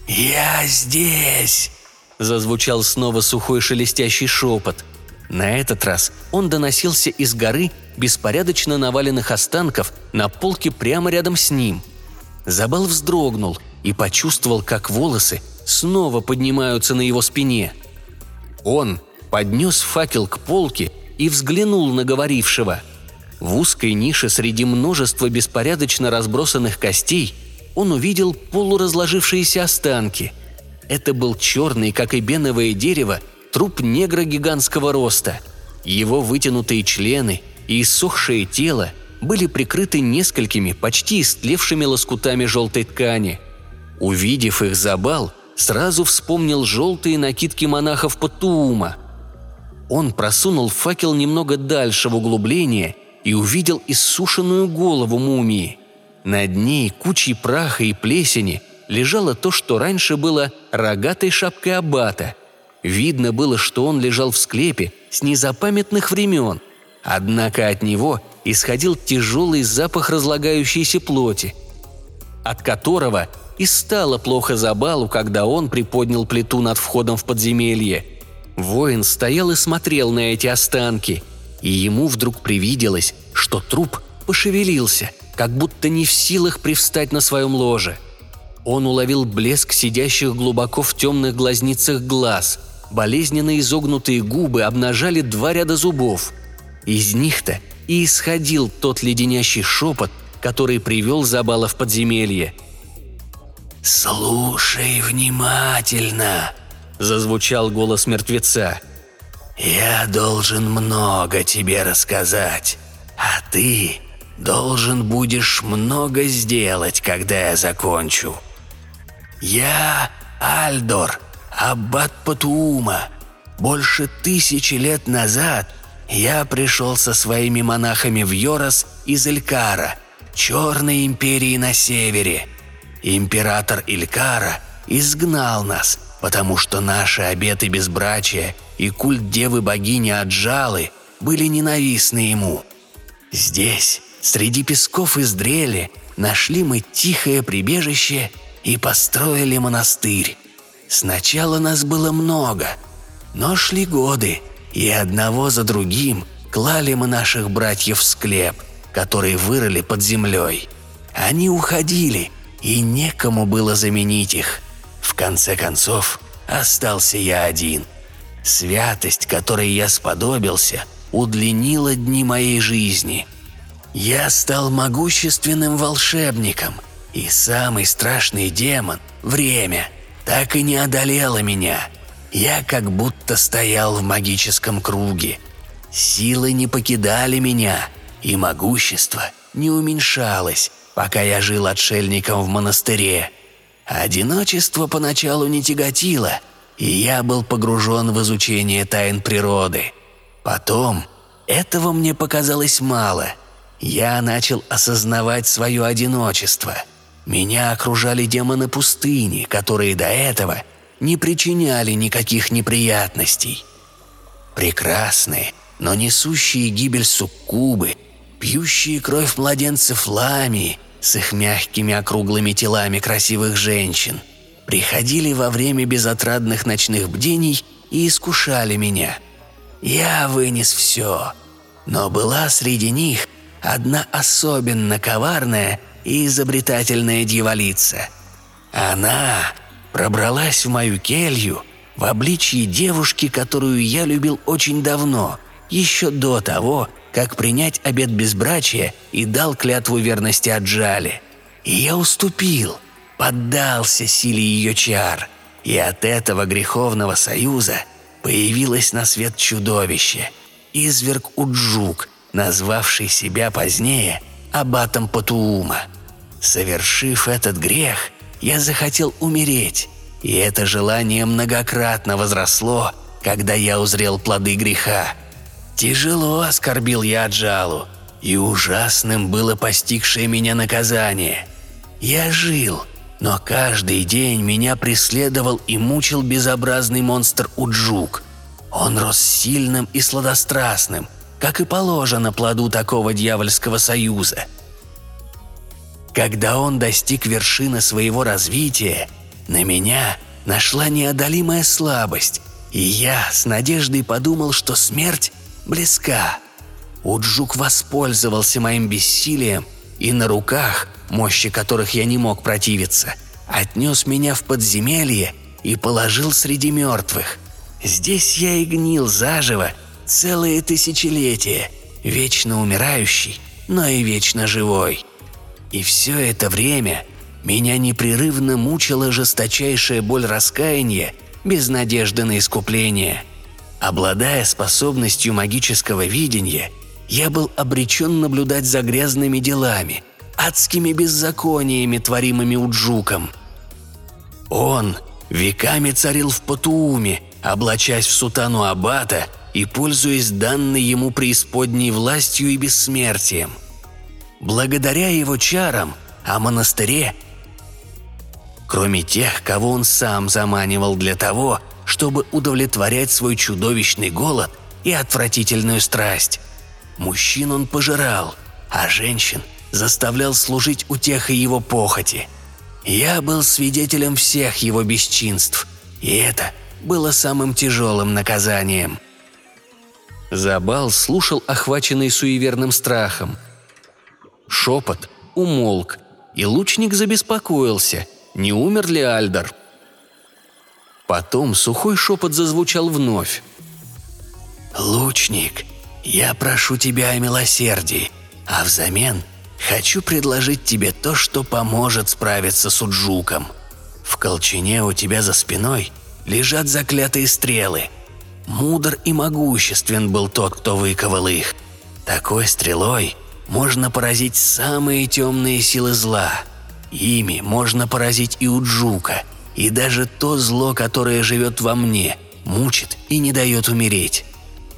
«Я здесь!» – зазвучал снова сухой шелестящий шепот – на этот раз он доносился из горы беспорядочно наваленных останков на полке прямо рядом с ним. Забал вздрогнул и почувствовал, как волосы снова поднимаются на его спине. Он поднес факел к полке и взглянул на говорившего. В узкой нише среди множества беспорядочно разбросанных костей он увидел полуразложившиеся останки. Это был черный, как и беновое дерево, труп негра гигантского роста. Его вытянутые члены и иссохшее тело были прикрыты несколькими почти истлевшими лоскутами желтой ткани. Увидев их забал, сразу вспомнил желтые накидки монахов Патуума. Он просунул факел немного дальше в углубление и увидел иссушенную голову мумии. Над ней кучей праха и плесени лежало то, что раньше было рогатой шапкой аббата. Видно было, что он лежал в склепе с незапамятных времен. Однако от него исходил тяжелый запах разлагающейся плоти, от которого и стало плохо Забалу, когда он приподнял плиту над входом в подземелье. Воин стоял и смотрел на эти останки, и ему вдруг привиделось, что труп пошевелился, как будто не в силах привстать на своем ложе. Он уловил блеск сидящих глубоко в темных глазницах глаз. Болезненно изогнутые губы обнажали два ряда зубов. Из них-то и исходил тот леденящий шепот, который привел Забала в подземелье – «Слушай внимательно», — зазвучал голос мертвеца. «Я должен много тебе рассказать, а ты должен будешь много сделать, когда я закончу. Я Альдор, аббат Патуума. Больше тысячи лет назад я пришел со своими монахами в Йорос из Элькара, Черной империи на севере — Император Илькара изгнал нас, потому что наши обеты безбрачия и культ девы-богини Аджалы были ненавистны ему. Здесь, среди песков из дрели, нашли мы тихое прибежище и построили монастырь. Сначала нас было много, но шли годы, и одного за другим клали мы наших братьев в склеп, который вырыли под землей. Они уходили – и некому было заменить их. В конце концов, остался я один. Святость, которой я сподобился, удлинила дни моей жизни. Я стал могущественным волшебником, и самый страшный демон, время, так и не одолело меня. Я как будто стоял в магическом круге. Силы не покидали меня, и могущество не уменьшалось, пока я жил отшельником в монастыре. Одиночество поначалу не тяготило, и я был погружен в изучение тайн природы. Потом этого мне показалось мало. Я начал осознавать свое одиночество. Меня окружали демоны пустыни, которые до этого не причиняли никаких неприятностей. Прекрасные, но несущие гибель суккубы, пьющие кровь младенцев ламии – с их мягкими округлыми телами красивых женщин, приходили во время безотрадных ночных бдений и искушали меня. Я вынес все, но была среди них одна особенно коварная и изобретательная дьяволица. Она пробралась в мою келью в обличии девушки, которую я любил очень давно, еще до того, как принять обет безбрачия и дал клятву верности Аджали. И я уступил, поддался силе ее чар, и от этого греховного союза появилось на свет чудовище, изверг Уджук, назвавший себя позднее аббатом Патуума. Совершив этот грех, я захотел умереть, и это желание многократно возросло, когда я узрел плоды греха – Тяжело оскорбил я Аджалу, и ужасным было постигшее меня наказание. Я жил, но каждый день меня преследовал и мучил безобразный монстр Уджук. Он рос сильным и сладострастным, как и положено плоду такого дьявольского союза. Когда он достиг вершины своего развития, на меня нашла неодолимая слабость, и я с надеждой подумал, что смерть близка. Уджук воспользовался моим бессилием и на руках, мощи которых я не мог противиться, отнес меня в подземелье и положил среди мертвых. Здесь я и гнил заживо целые тысячелетия, вечно умирающий, но и вечно живой. И все это время меня непрерывно мучила жесточайшая боль раскаяния без надежды на искупление – Обладая способностью магического видения, я был обречен наблюдать за грязными делами, адскими беззакониями, творимыми Уджуком. Он веками царил в Патууме, облачаясь в сутану Аббата и пользуясь данной ему преисподней властью и бессмертием. Благодаря его чарам о монастыре, кроме тех, кого он сам заманивал для того, чтобы удовлетворять свой чудовищный голод и отвратительную страсть. Мужчин он пожирал, а женщин заставлял служить утехой его похоти. Я был свидетелем всех его бесчинств, и это было самым тяжелым наказанием. Забал слушал, охваченный суеверным страхом. Шепот умолк, и лучник забеспокоился, не умер ли Альдар. Потом сухой шепот зазвучал вновь. «Лучник, я прошу тебя о милосердии, а взамен хочу предложить тебе то, что поможет справиться с Уджуком. В колчине у тебя за спиной лежат заклятые стрелы. Мудр и могуществен был тот, кто выковал их. Такой стрелой можно поразить самые темные силы зла. Ими можно поразить и Уджука – и даже то зло, которое живет во мне, мучит и не дает умереть.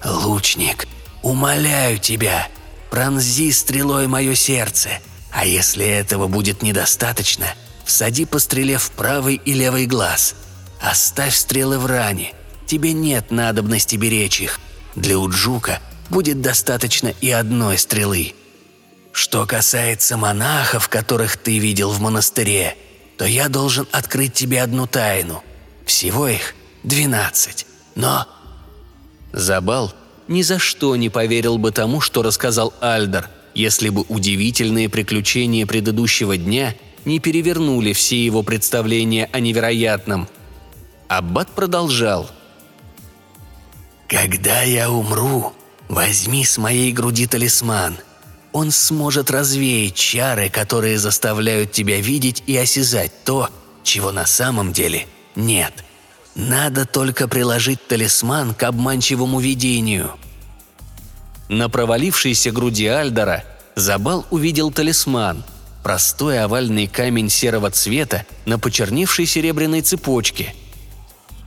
Лучник, умоляю тебя, пронзи стрелой мое сердце, а если этого будет недостаточно, всади по стреле в правый и левый глаз. Оставь стрелы в ране, тебе нет надобности беречь их. Для Уджука будет достаточно и одной стрелы. Что касается монахов, которых ты видел в монастыре – то я должен открыть тебе одну тайну. Всего их двенадцать. Но...» Забал ни за что не поверил бы тому, что рассказал Альдер, если бы удивительные приключения предыдущего дня не перевернули все его представления о невероятном. Аббат продолжал. «Когда я умру, возьми с моей груди талисман – он сможет развеять чары, которые заставляют тебя видеть и осязать то, чего на самом деле нет. Надо только приложить талисман к обманчивому видению. На провалившейся груди Альдора Забал увидел талисман – простой овальный камень серого цвета на почерневшей серебряной цепочке.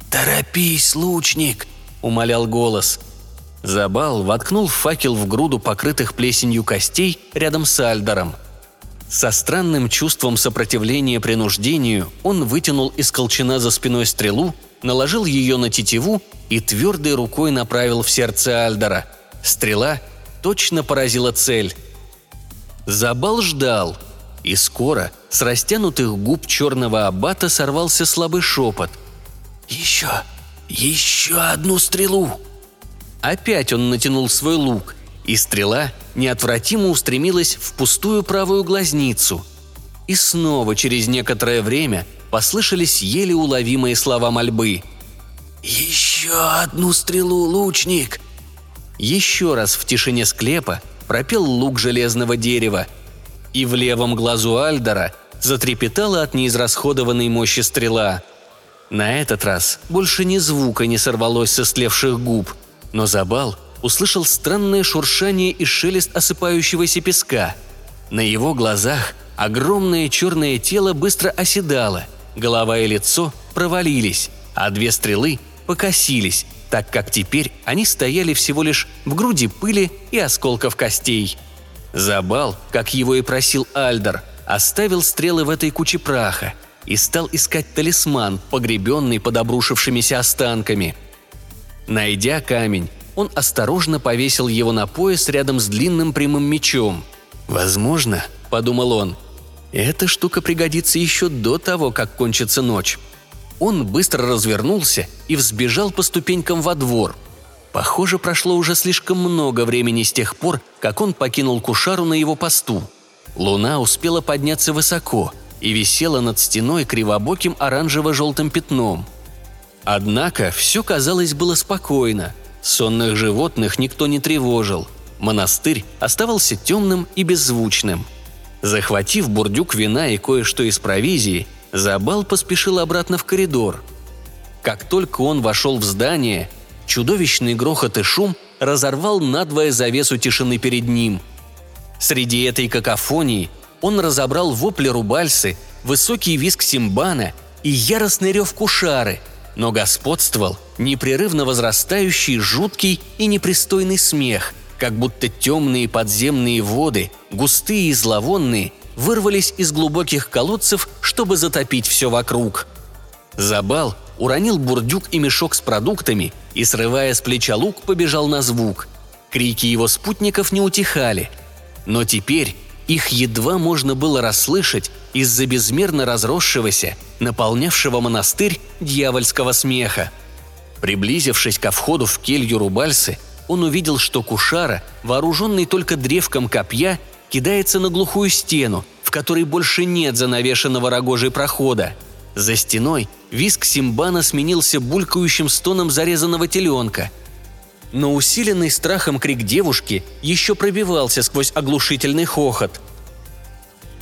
«Торопись, лучник!» – умолял голос – Забал воткнул факел в груду покрытых плесенью костей рядом с Альдором. Со странным чувством сопротивления принуждению он вытянул из колчана за спиной стрелу, наложил ее на тетиву и твердой рукой направил в сердце Альдора. Стрела точно поразила цель. Забал ждал, и скоро с растянутых губ черного аббата сорвался слабый шепот. «Еще! Еще одну стрелу!» Опять он натянул свой лук, и стрела неотвратимо устремилась в пустую правую глазницу. И снова через некоторое время послышались еле уловимые слова мольбы. «Еще одну стрелу, лучник!» Еще раз в тишине склепа пропел лук железного дерева, и в левом глазу Альдора затрепетала от неизрасходованной мощи стрела. На этот раз больше ни звука не сорвалось со слевших губ – но Забал услышал странное шуршание и шелест осыпающегося песка. На его глазах огромное черное тело быстро оседало, голова и лицо провалились, а две стрелы покосились, так как теперь они стояли всего лишь в груди пыли и осколков костей. Забал, как его и просил Альдер, оставил стрелы в этой куче праха и стал искать талисман, погребенный под обрушившимися останками – Найдя камень, он осторожно повесил его на пояс рядом с длинным прямым мечом. «Возможно», — подумал он, — «эта штука пригодится еще до того, как кончится ночь». Он быстро развернулся и взбежал по ступенькам во двор. Похоже, прошло уже слишком много времени с тех пор, как он покинул Кушару на его посту. Луна успела подняться высоко и висела над стеной кривобоким оранжево-желтым пятном – Однако все, казалось, было спокойно. Сонных животных никто не тревожил. Монастырь оставался темным и беззвучным. Захватив бурдюк вина и кое-что из провизии, Забал поспешил обратно в коридор. Как только он вошел в здание, чудовищный грохот и шум разорвал надвое завесу тишины перед ним. Среди этой какофонии он разобрал вопли рубальсы, высокий виск симбана и яростный рев кушары, но господствовал непрерывно возрастающий, жуткий и непристойный смех, как будто темные подземные воды, густые и зловонные, вырвались из глубоких колодцев, чтобы затопить все вокруг. Забал уронил бурдюк и мешок с продуктами и, срывая с плеча лук, побежал на звук. Крики его спутников не утихали. Но теперь их едва можно было расслышать из-за безмерно разросшегося, наполнявшего монастырь дьявольского смеха. Приблизившись ко входу в келью Рубальсы, он увидел, что Кушара, вооруженный только древком копья, кидается на глухую стену, в которой больше нет занавешенного рогожей прохода. За стеной виск Симбана сменился булькающим стоном зарезанного теленка. Но усиленный страхом крик девушки еще пробивался сквозь оглушительный хохот.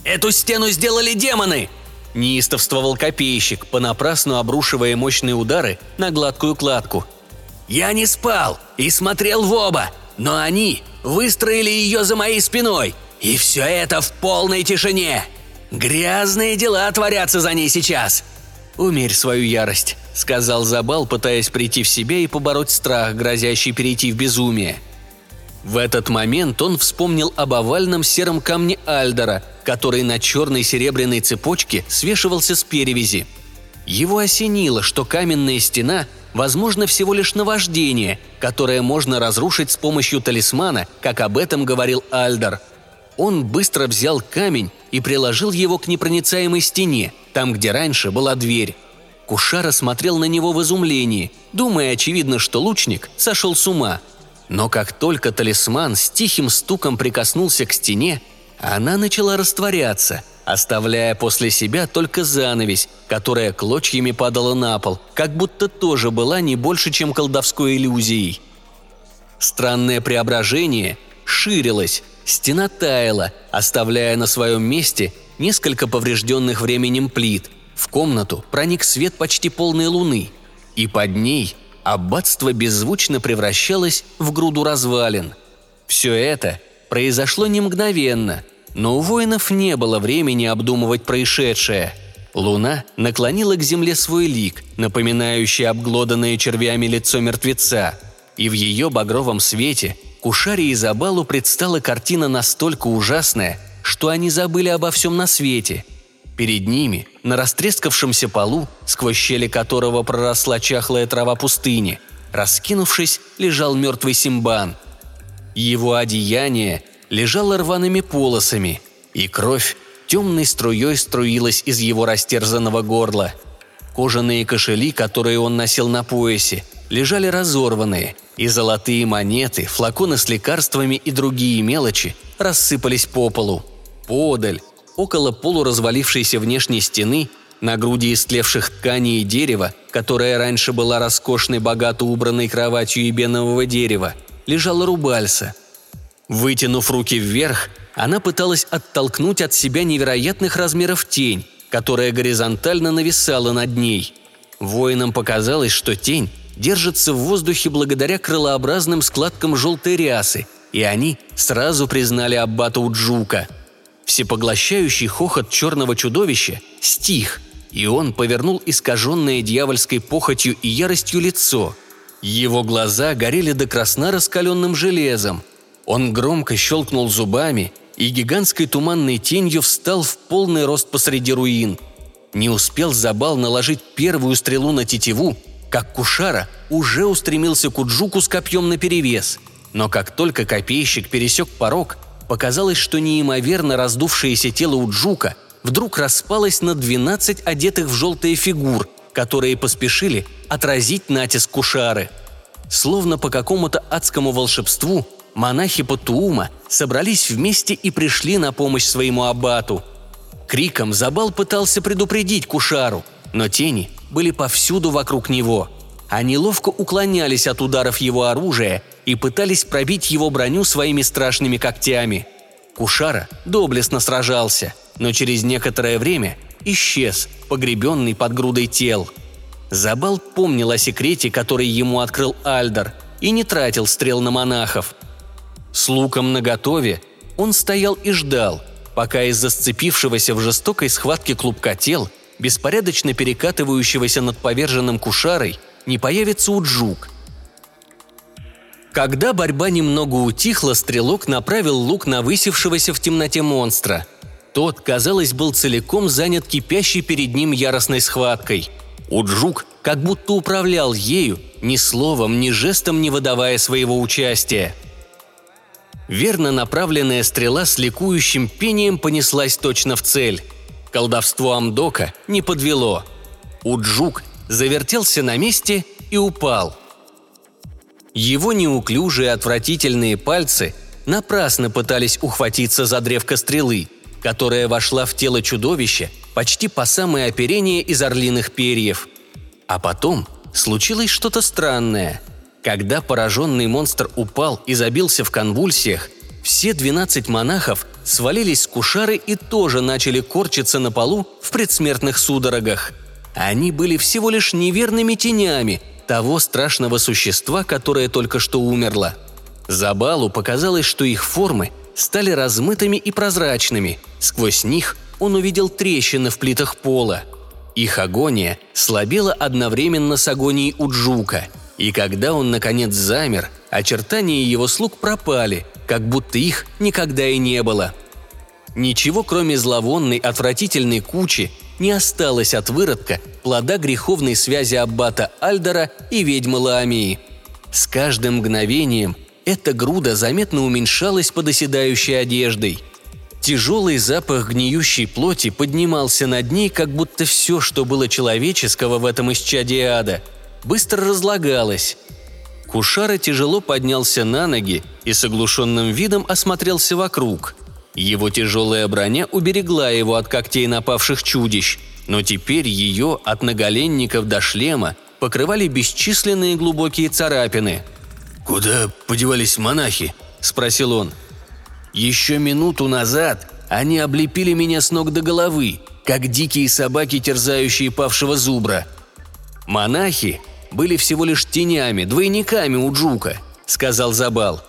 «Эту стену сделали демоны!» – неистовствовал копейщик, понапрасну обрушивая мощные удары на гладкую кладку. «Я не спал и смотрел в оба, но они выстроили ее за моей спиной, и все это в полной тишине!» Грязные дела творятся за ней сейчас. «Умерь свою ярость», — сказал Забал, пытаясь прийти в себя и побороть страх, грозящий перейти в безумие. В этот момент он вспомнил об овальном сером камне Альдора, который на черной серебряной цепочке свешивался с перевязи. Его осенило, что каменная стена – возможно всего лишь наваждение, которое можно разрушить с помощью талисмана, как об этом говорил Альдор – он быстро взял камень и приложил его к непроницаемой стене, там, где раньше была дверь. Кушара смотрел на него в изумлении, думая, очевидно, что лучник сошел с ума. Но как только талисман с тихим стуком прикоснулся к стене, она начала растворяться, оставляя после себя только занавесь, которая клочьями падала на пол, как будто тоже была не больше, чем колдовской иллюзией. Странное преображение ширилось, Стена таяла, оставляя на своем месте несколько поврежденных временем плит. В комнату проник свет почти полной луны, и под ней аббатство беззвучно превращалось в груду развалин. Все это произошло не мгновенно, но у воинов не было времени обдумывать происшедшее. Луна наклонила к земле свой лик, напоминающий обглоданное червями лицо мертвеца, и в ее багровом свете – Кушаре и Забалу предстала картина настолько ужасная, что они забыли обо всем на свете. Перед ними, на растрескавшемся полу, сквозь щели которого проросла чахлая трава пустыни, раскинувшись, лежал мертвый Симбан. Его одеяние лежало рваными полосами, и кровь темной струей струилась из его растерзанного горла. Кожаные кошели, которые он носил на поясе, лежали разорванные, и золотые монеты, флаконы с лекарствами и другие мелочи рассыпались по полу. Подаль, около полуразвалившейся внешней стены, на груди истлевших тканей и дерева, которая раньше была роскошной, богато убранной кроватью ебенового дерева, лежала рубальса. Вытянув руки вверх, она пыталась оттолкнуть от себя невероятных размеров тень, которая горизонтально нависала над ней. Воинам показалось, что тень держится в воздухе благодаря крылообразным складкам желтой рясы, и они сразу признали аббата Уджука. Всепоглощающий хохот черного чудовища стих, и он повернул искаженное дьявольской похотью и яростью лицо. Его глаза горели до красна раскаленным железом. Он громко щелкнул зубами и гигантской туманной тенью встал в полный рост посреди руин. Не успел Забал наложить первую стрелу на тетиву, как Кушара уже устремился к Уджуку с копьем наперевес. Но как только копейщик пересек порог, показалось, что неимоверно раздувшееся тело Уджука вдруг распалось на 12 одетых в желтые фигур, которые поспешили отразить натиск Кушары. Словно по какому-то адскому волшебству, монахи Патуума собрались вместе и пришли на помощь своему аббату. Криком Забал пытался предупредить Кушару, но тени были повсюду вокруг него. Они ловко уклонялись от ударов его оружия и пытались пробить его броню своими страшными когтями. Кушара доблестно сражался, но через некоторое время исчез, погребенный под грудой тел. Забал помнил о секрете, который ему открыл Альдар, и не тратил стрел на монахов. С луком наготове он стоял и ждал, пока из-за сцепившегося в жестокой схватке клубка тел, беспорядочно перекатывающегося над поверженным кушарой, не появится Уджук. Когда борьба немного утихла, стрелок направил лук на высевшегося в темноте монстра. Тот, казалось, был целиком занят кипящей перед ним яростной схваткой. Уджук как будто управлял ею, ни словом, ни жестом не выдавая своего участия. Верно направленная стрела с ликующим пением понеслась точно в цель. Колдовство Амдока не подвело. Уджук завертелся на месте и упал. Его неуклюжие отвратительные пальцы напрасно пытались ухватиться за древко стрелы, которая вошла в тело чудовища почти по самое оперение из орлиных перьев. А потом случилось что-то странное. Когда пораженный монстр упал и забился в конвульсиях, все 12 монахов свалились с кушары и тоже начали корчиться на полу в предсмертных судорогах. Они были всего лишь неверными тенями того страшного существа, которое только что умерло. Забалу показалось, что их формы стали размытыми и прозрачными. Сквозь них он увидел трещины в плитах пола. Их агония слабела одновременно с агонией Уджука, и когда он наконец замер, очертания его слуг пропали, как будто их никогда и не было. Ничего, кроме зловонной, отвратительной кучи, не осталось от выродка плода греховной связи аббата Альдора и ведьмы Лаамии. С каждым мгновением эта груда заметно уменьшалась под оседающей одеждой. Тяжелый запах гниющей плоти поднимался над ней, как будто все, что было человеческого в этом исчадии ада, быстро разлагалось. Кушара тяжело поднялся на ноги и с оглушенным видом осмотрелся вокруг. Его тяжелая броня уберегла его от когтей напавших чудищ, но теперь ее от наголенников до шлема покрывали бесчисленные глубокие царапины. «Куда подевались монахи?» – спросил он. «Еще минуту назад они облепили меня с ног до головы, как дикие собаки, терзающие павшего зубра. Монахи были всего лишь тенями, двойниками у Джука», – сказал Забал.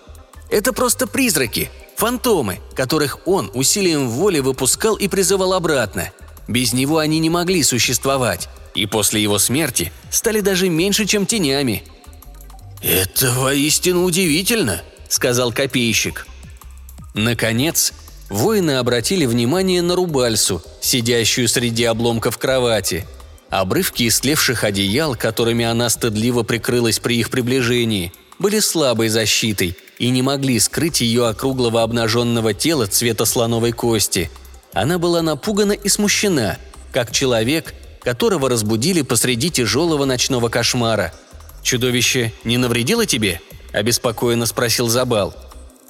«Это просто призраки, Фантомы, которых он усилием воли выпускал и призывал обратно. Без него они не могли существовать, и после его смерти стали даже меньше, чем тенями. «Это воистину удивительно», — сказал копейщик. Наконец, воины обратили внимание на Рубальсу, сидящую среди обломков кровати. Обрывки истлевших одеял, которыми она стыдливо прикрылась при их приближении, были слабой защитой, и не могли скрыть ее округлого обнаженного тела цвета слоновой кости. Она была напугана и смущена, как человек, которого разбудили посреди тяжелого ночного кошмара. «Чудовище не навредило тебе?» – обеспокоенно спросил Забал.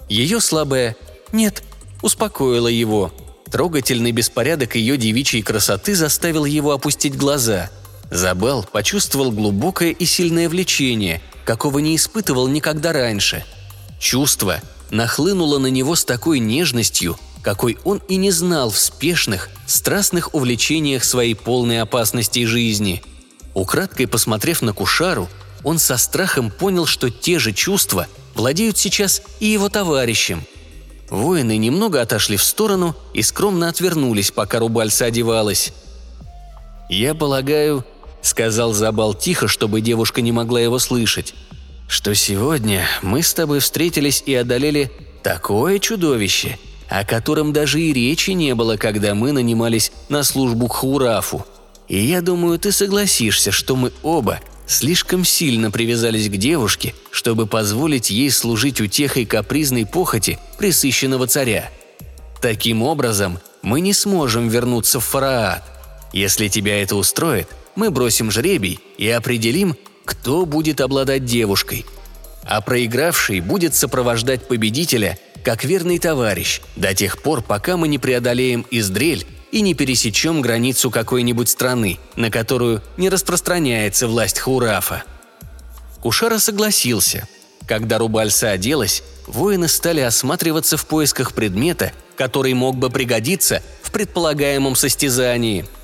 Ее слабое «нет» успокоило его. Трогательный беспорядок ее девичьей красоты заставил его опустить глаза. Забал почувствовал глубокое и сильное влечение, какого не испытывал никогда раньше – Чувство нахлынуло на него с такой нежностью, какой он и не знал в спешных, страстных увлечениях своей полной опасности жизни. Украдкой посмотрев на Кушару, он со страхом понял, что те же чувства владеют сейчас и его товарищем. Воины немного отошли в сторону и скромно отвернулись, пока Рубальса одевалась. «Я полагаю», — сказал Забал тихо, чтобы девушка не могла его слышать, что сегодня мы с тобой встретились и одолели такое чудовище, о котором даже и речи не было, когда мы нанимались на службу к Хурафу. И я думаю, ты согласишься, что мы оба слишком сильно привязались к девушке, чтобы позволить ей служить утехой капризной похоти присыщенного царя. Таким образом, мы не сможем вернуться в Фараат. Если тебя это устроит, мы бросим жребий и определим, кто будет обладать девушкой. А проигравший будет сопровождать победителя как верный товарищ до тех пор, пока мы не преодолеем Издрель и не пересечем границу какой-нибудь страны, на которую не распространяется власть Хурафа. Кушара согласился. Когда Рубальса оделась, воины стали осматриваться в поисках предмета, который мог бы пригодиться в предполагаемом состязании –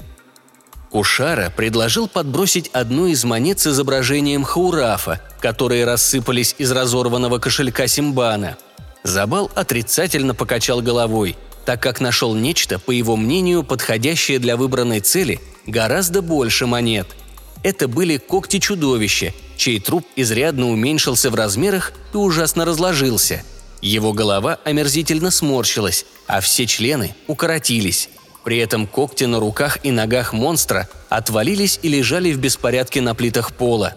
Кушара предложил подбросить одну из монет с изображением Хаурафа, которые рассыпались из разорванного кошелька Симбана. Забал отрицательно покачал головой, так как нашел нечто, по его мнению, подходящее для выбранной цели гораздо больше монет. Это были когти чудовища, чей труп изрядно уменьшился в размерах и ужасно разложился. Его голова омерзительно сморщилась, а все члены укоротились. При этом когти на руках и ногах монстра отвалились и лежали в беспорядке на плитах пола.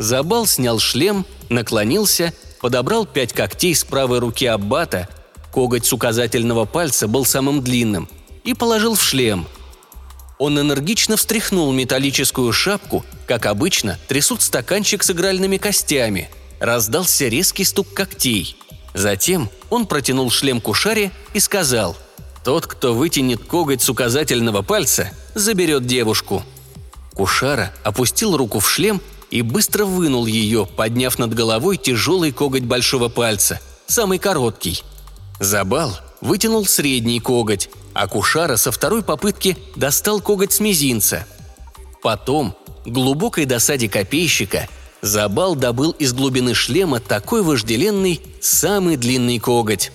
Забал снял шлем, наклонился, подобрал пять когтей с правой руки Аббата, коготь с указательного пальца был самым длинным, и положил в шлем. Он энергично встряхнул металлическую шапку, как обычно трясут стаканчик с игральными костями. Раздался резкий стук когтей. Затем он протянул шлем кушаре и сказал – тот, кто вытянет коготь с указательного пальца, заберет девушку. Кушара опустил руку в шлем и быстро вынул ее, подняв над головой тяжелый коготь большого пальца, самый короткий. Забал вытянул средний коготь, а Кушара со второй попытки достал коготь с мизинца. Потом, глубокой досаде копейщика, Забал добыл из глубины шлема такой вожделенный, самый длинный коготь.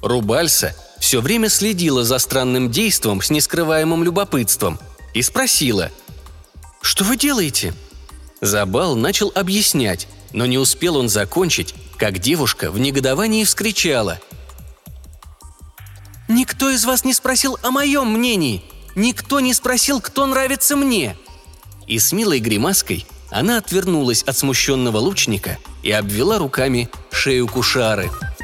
Рубальса все время следила за странным действом с нескрываемым любопытством и спросила «Что вы делаете?» Забал начал объяснять, но не успел он закончить, как девушка в негодовании вскричала. «Никто из вас не спросил о моем мнении! Никто не спросил, кто нравится мне!» И с милой гримаской она отвернулась от смущенного лучника и обвела руками шею кушары –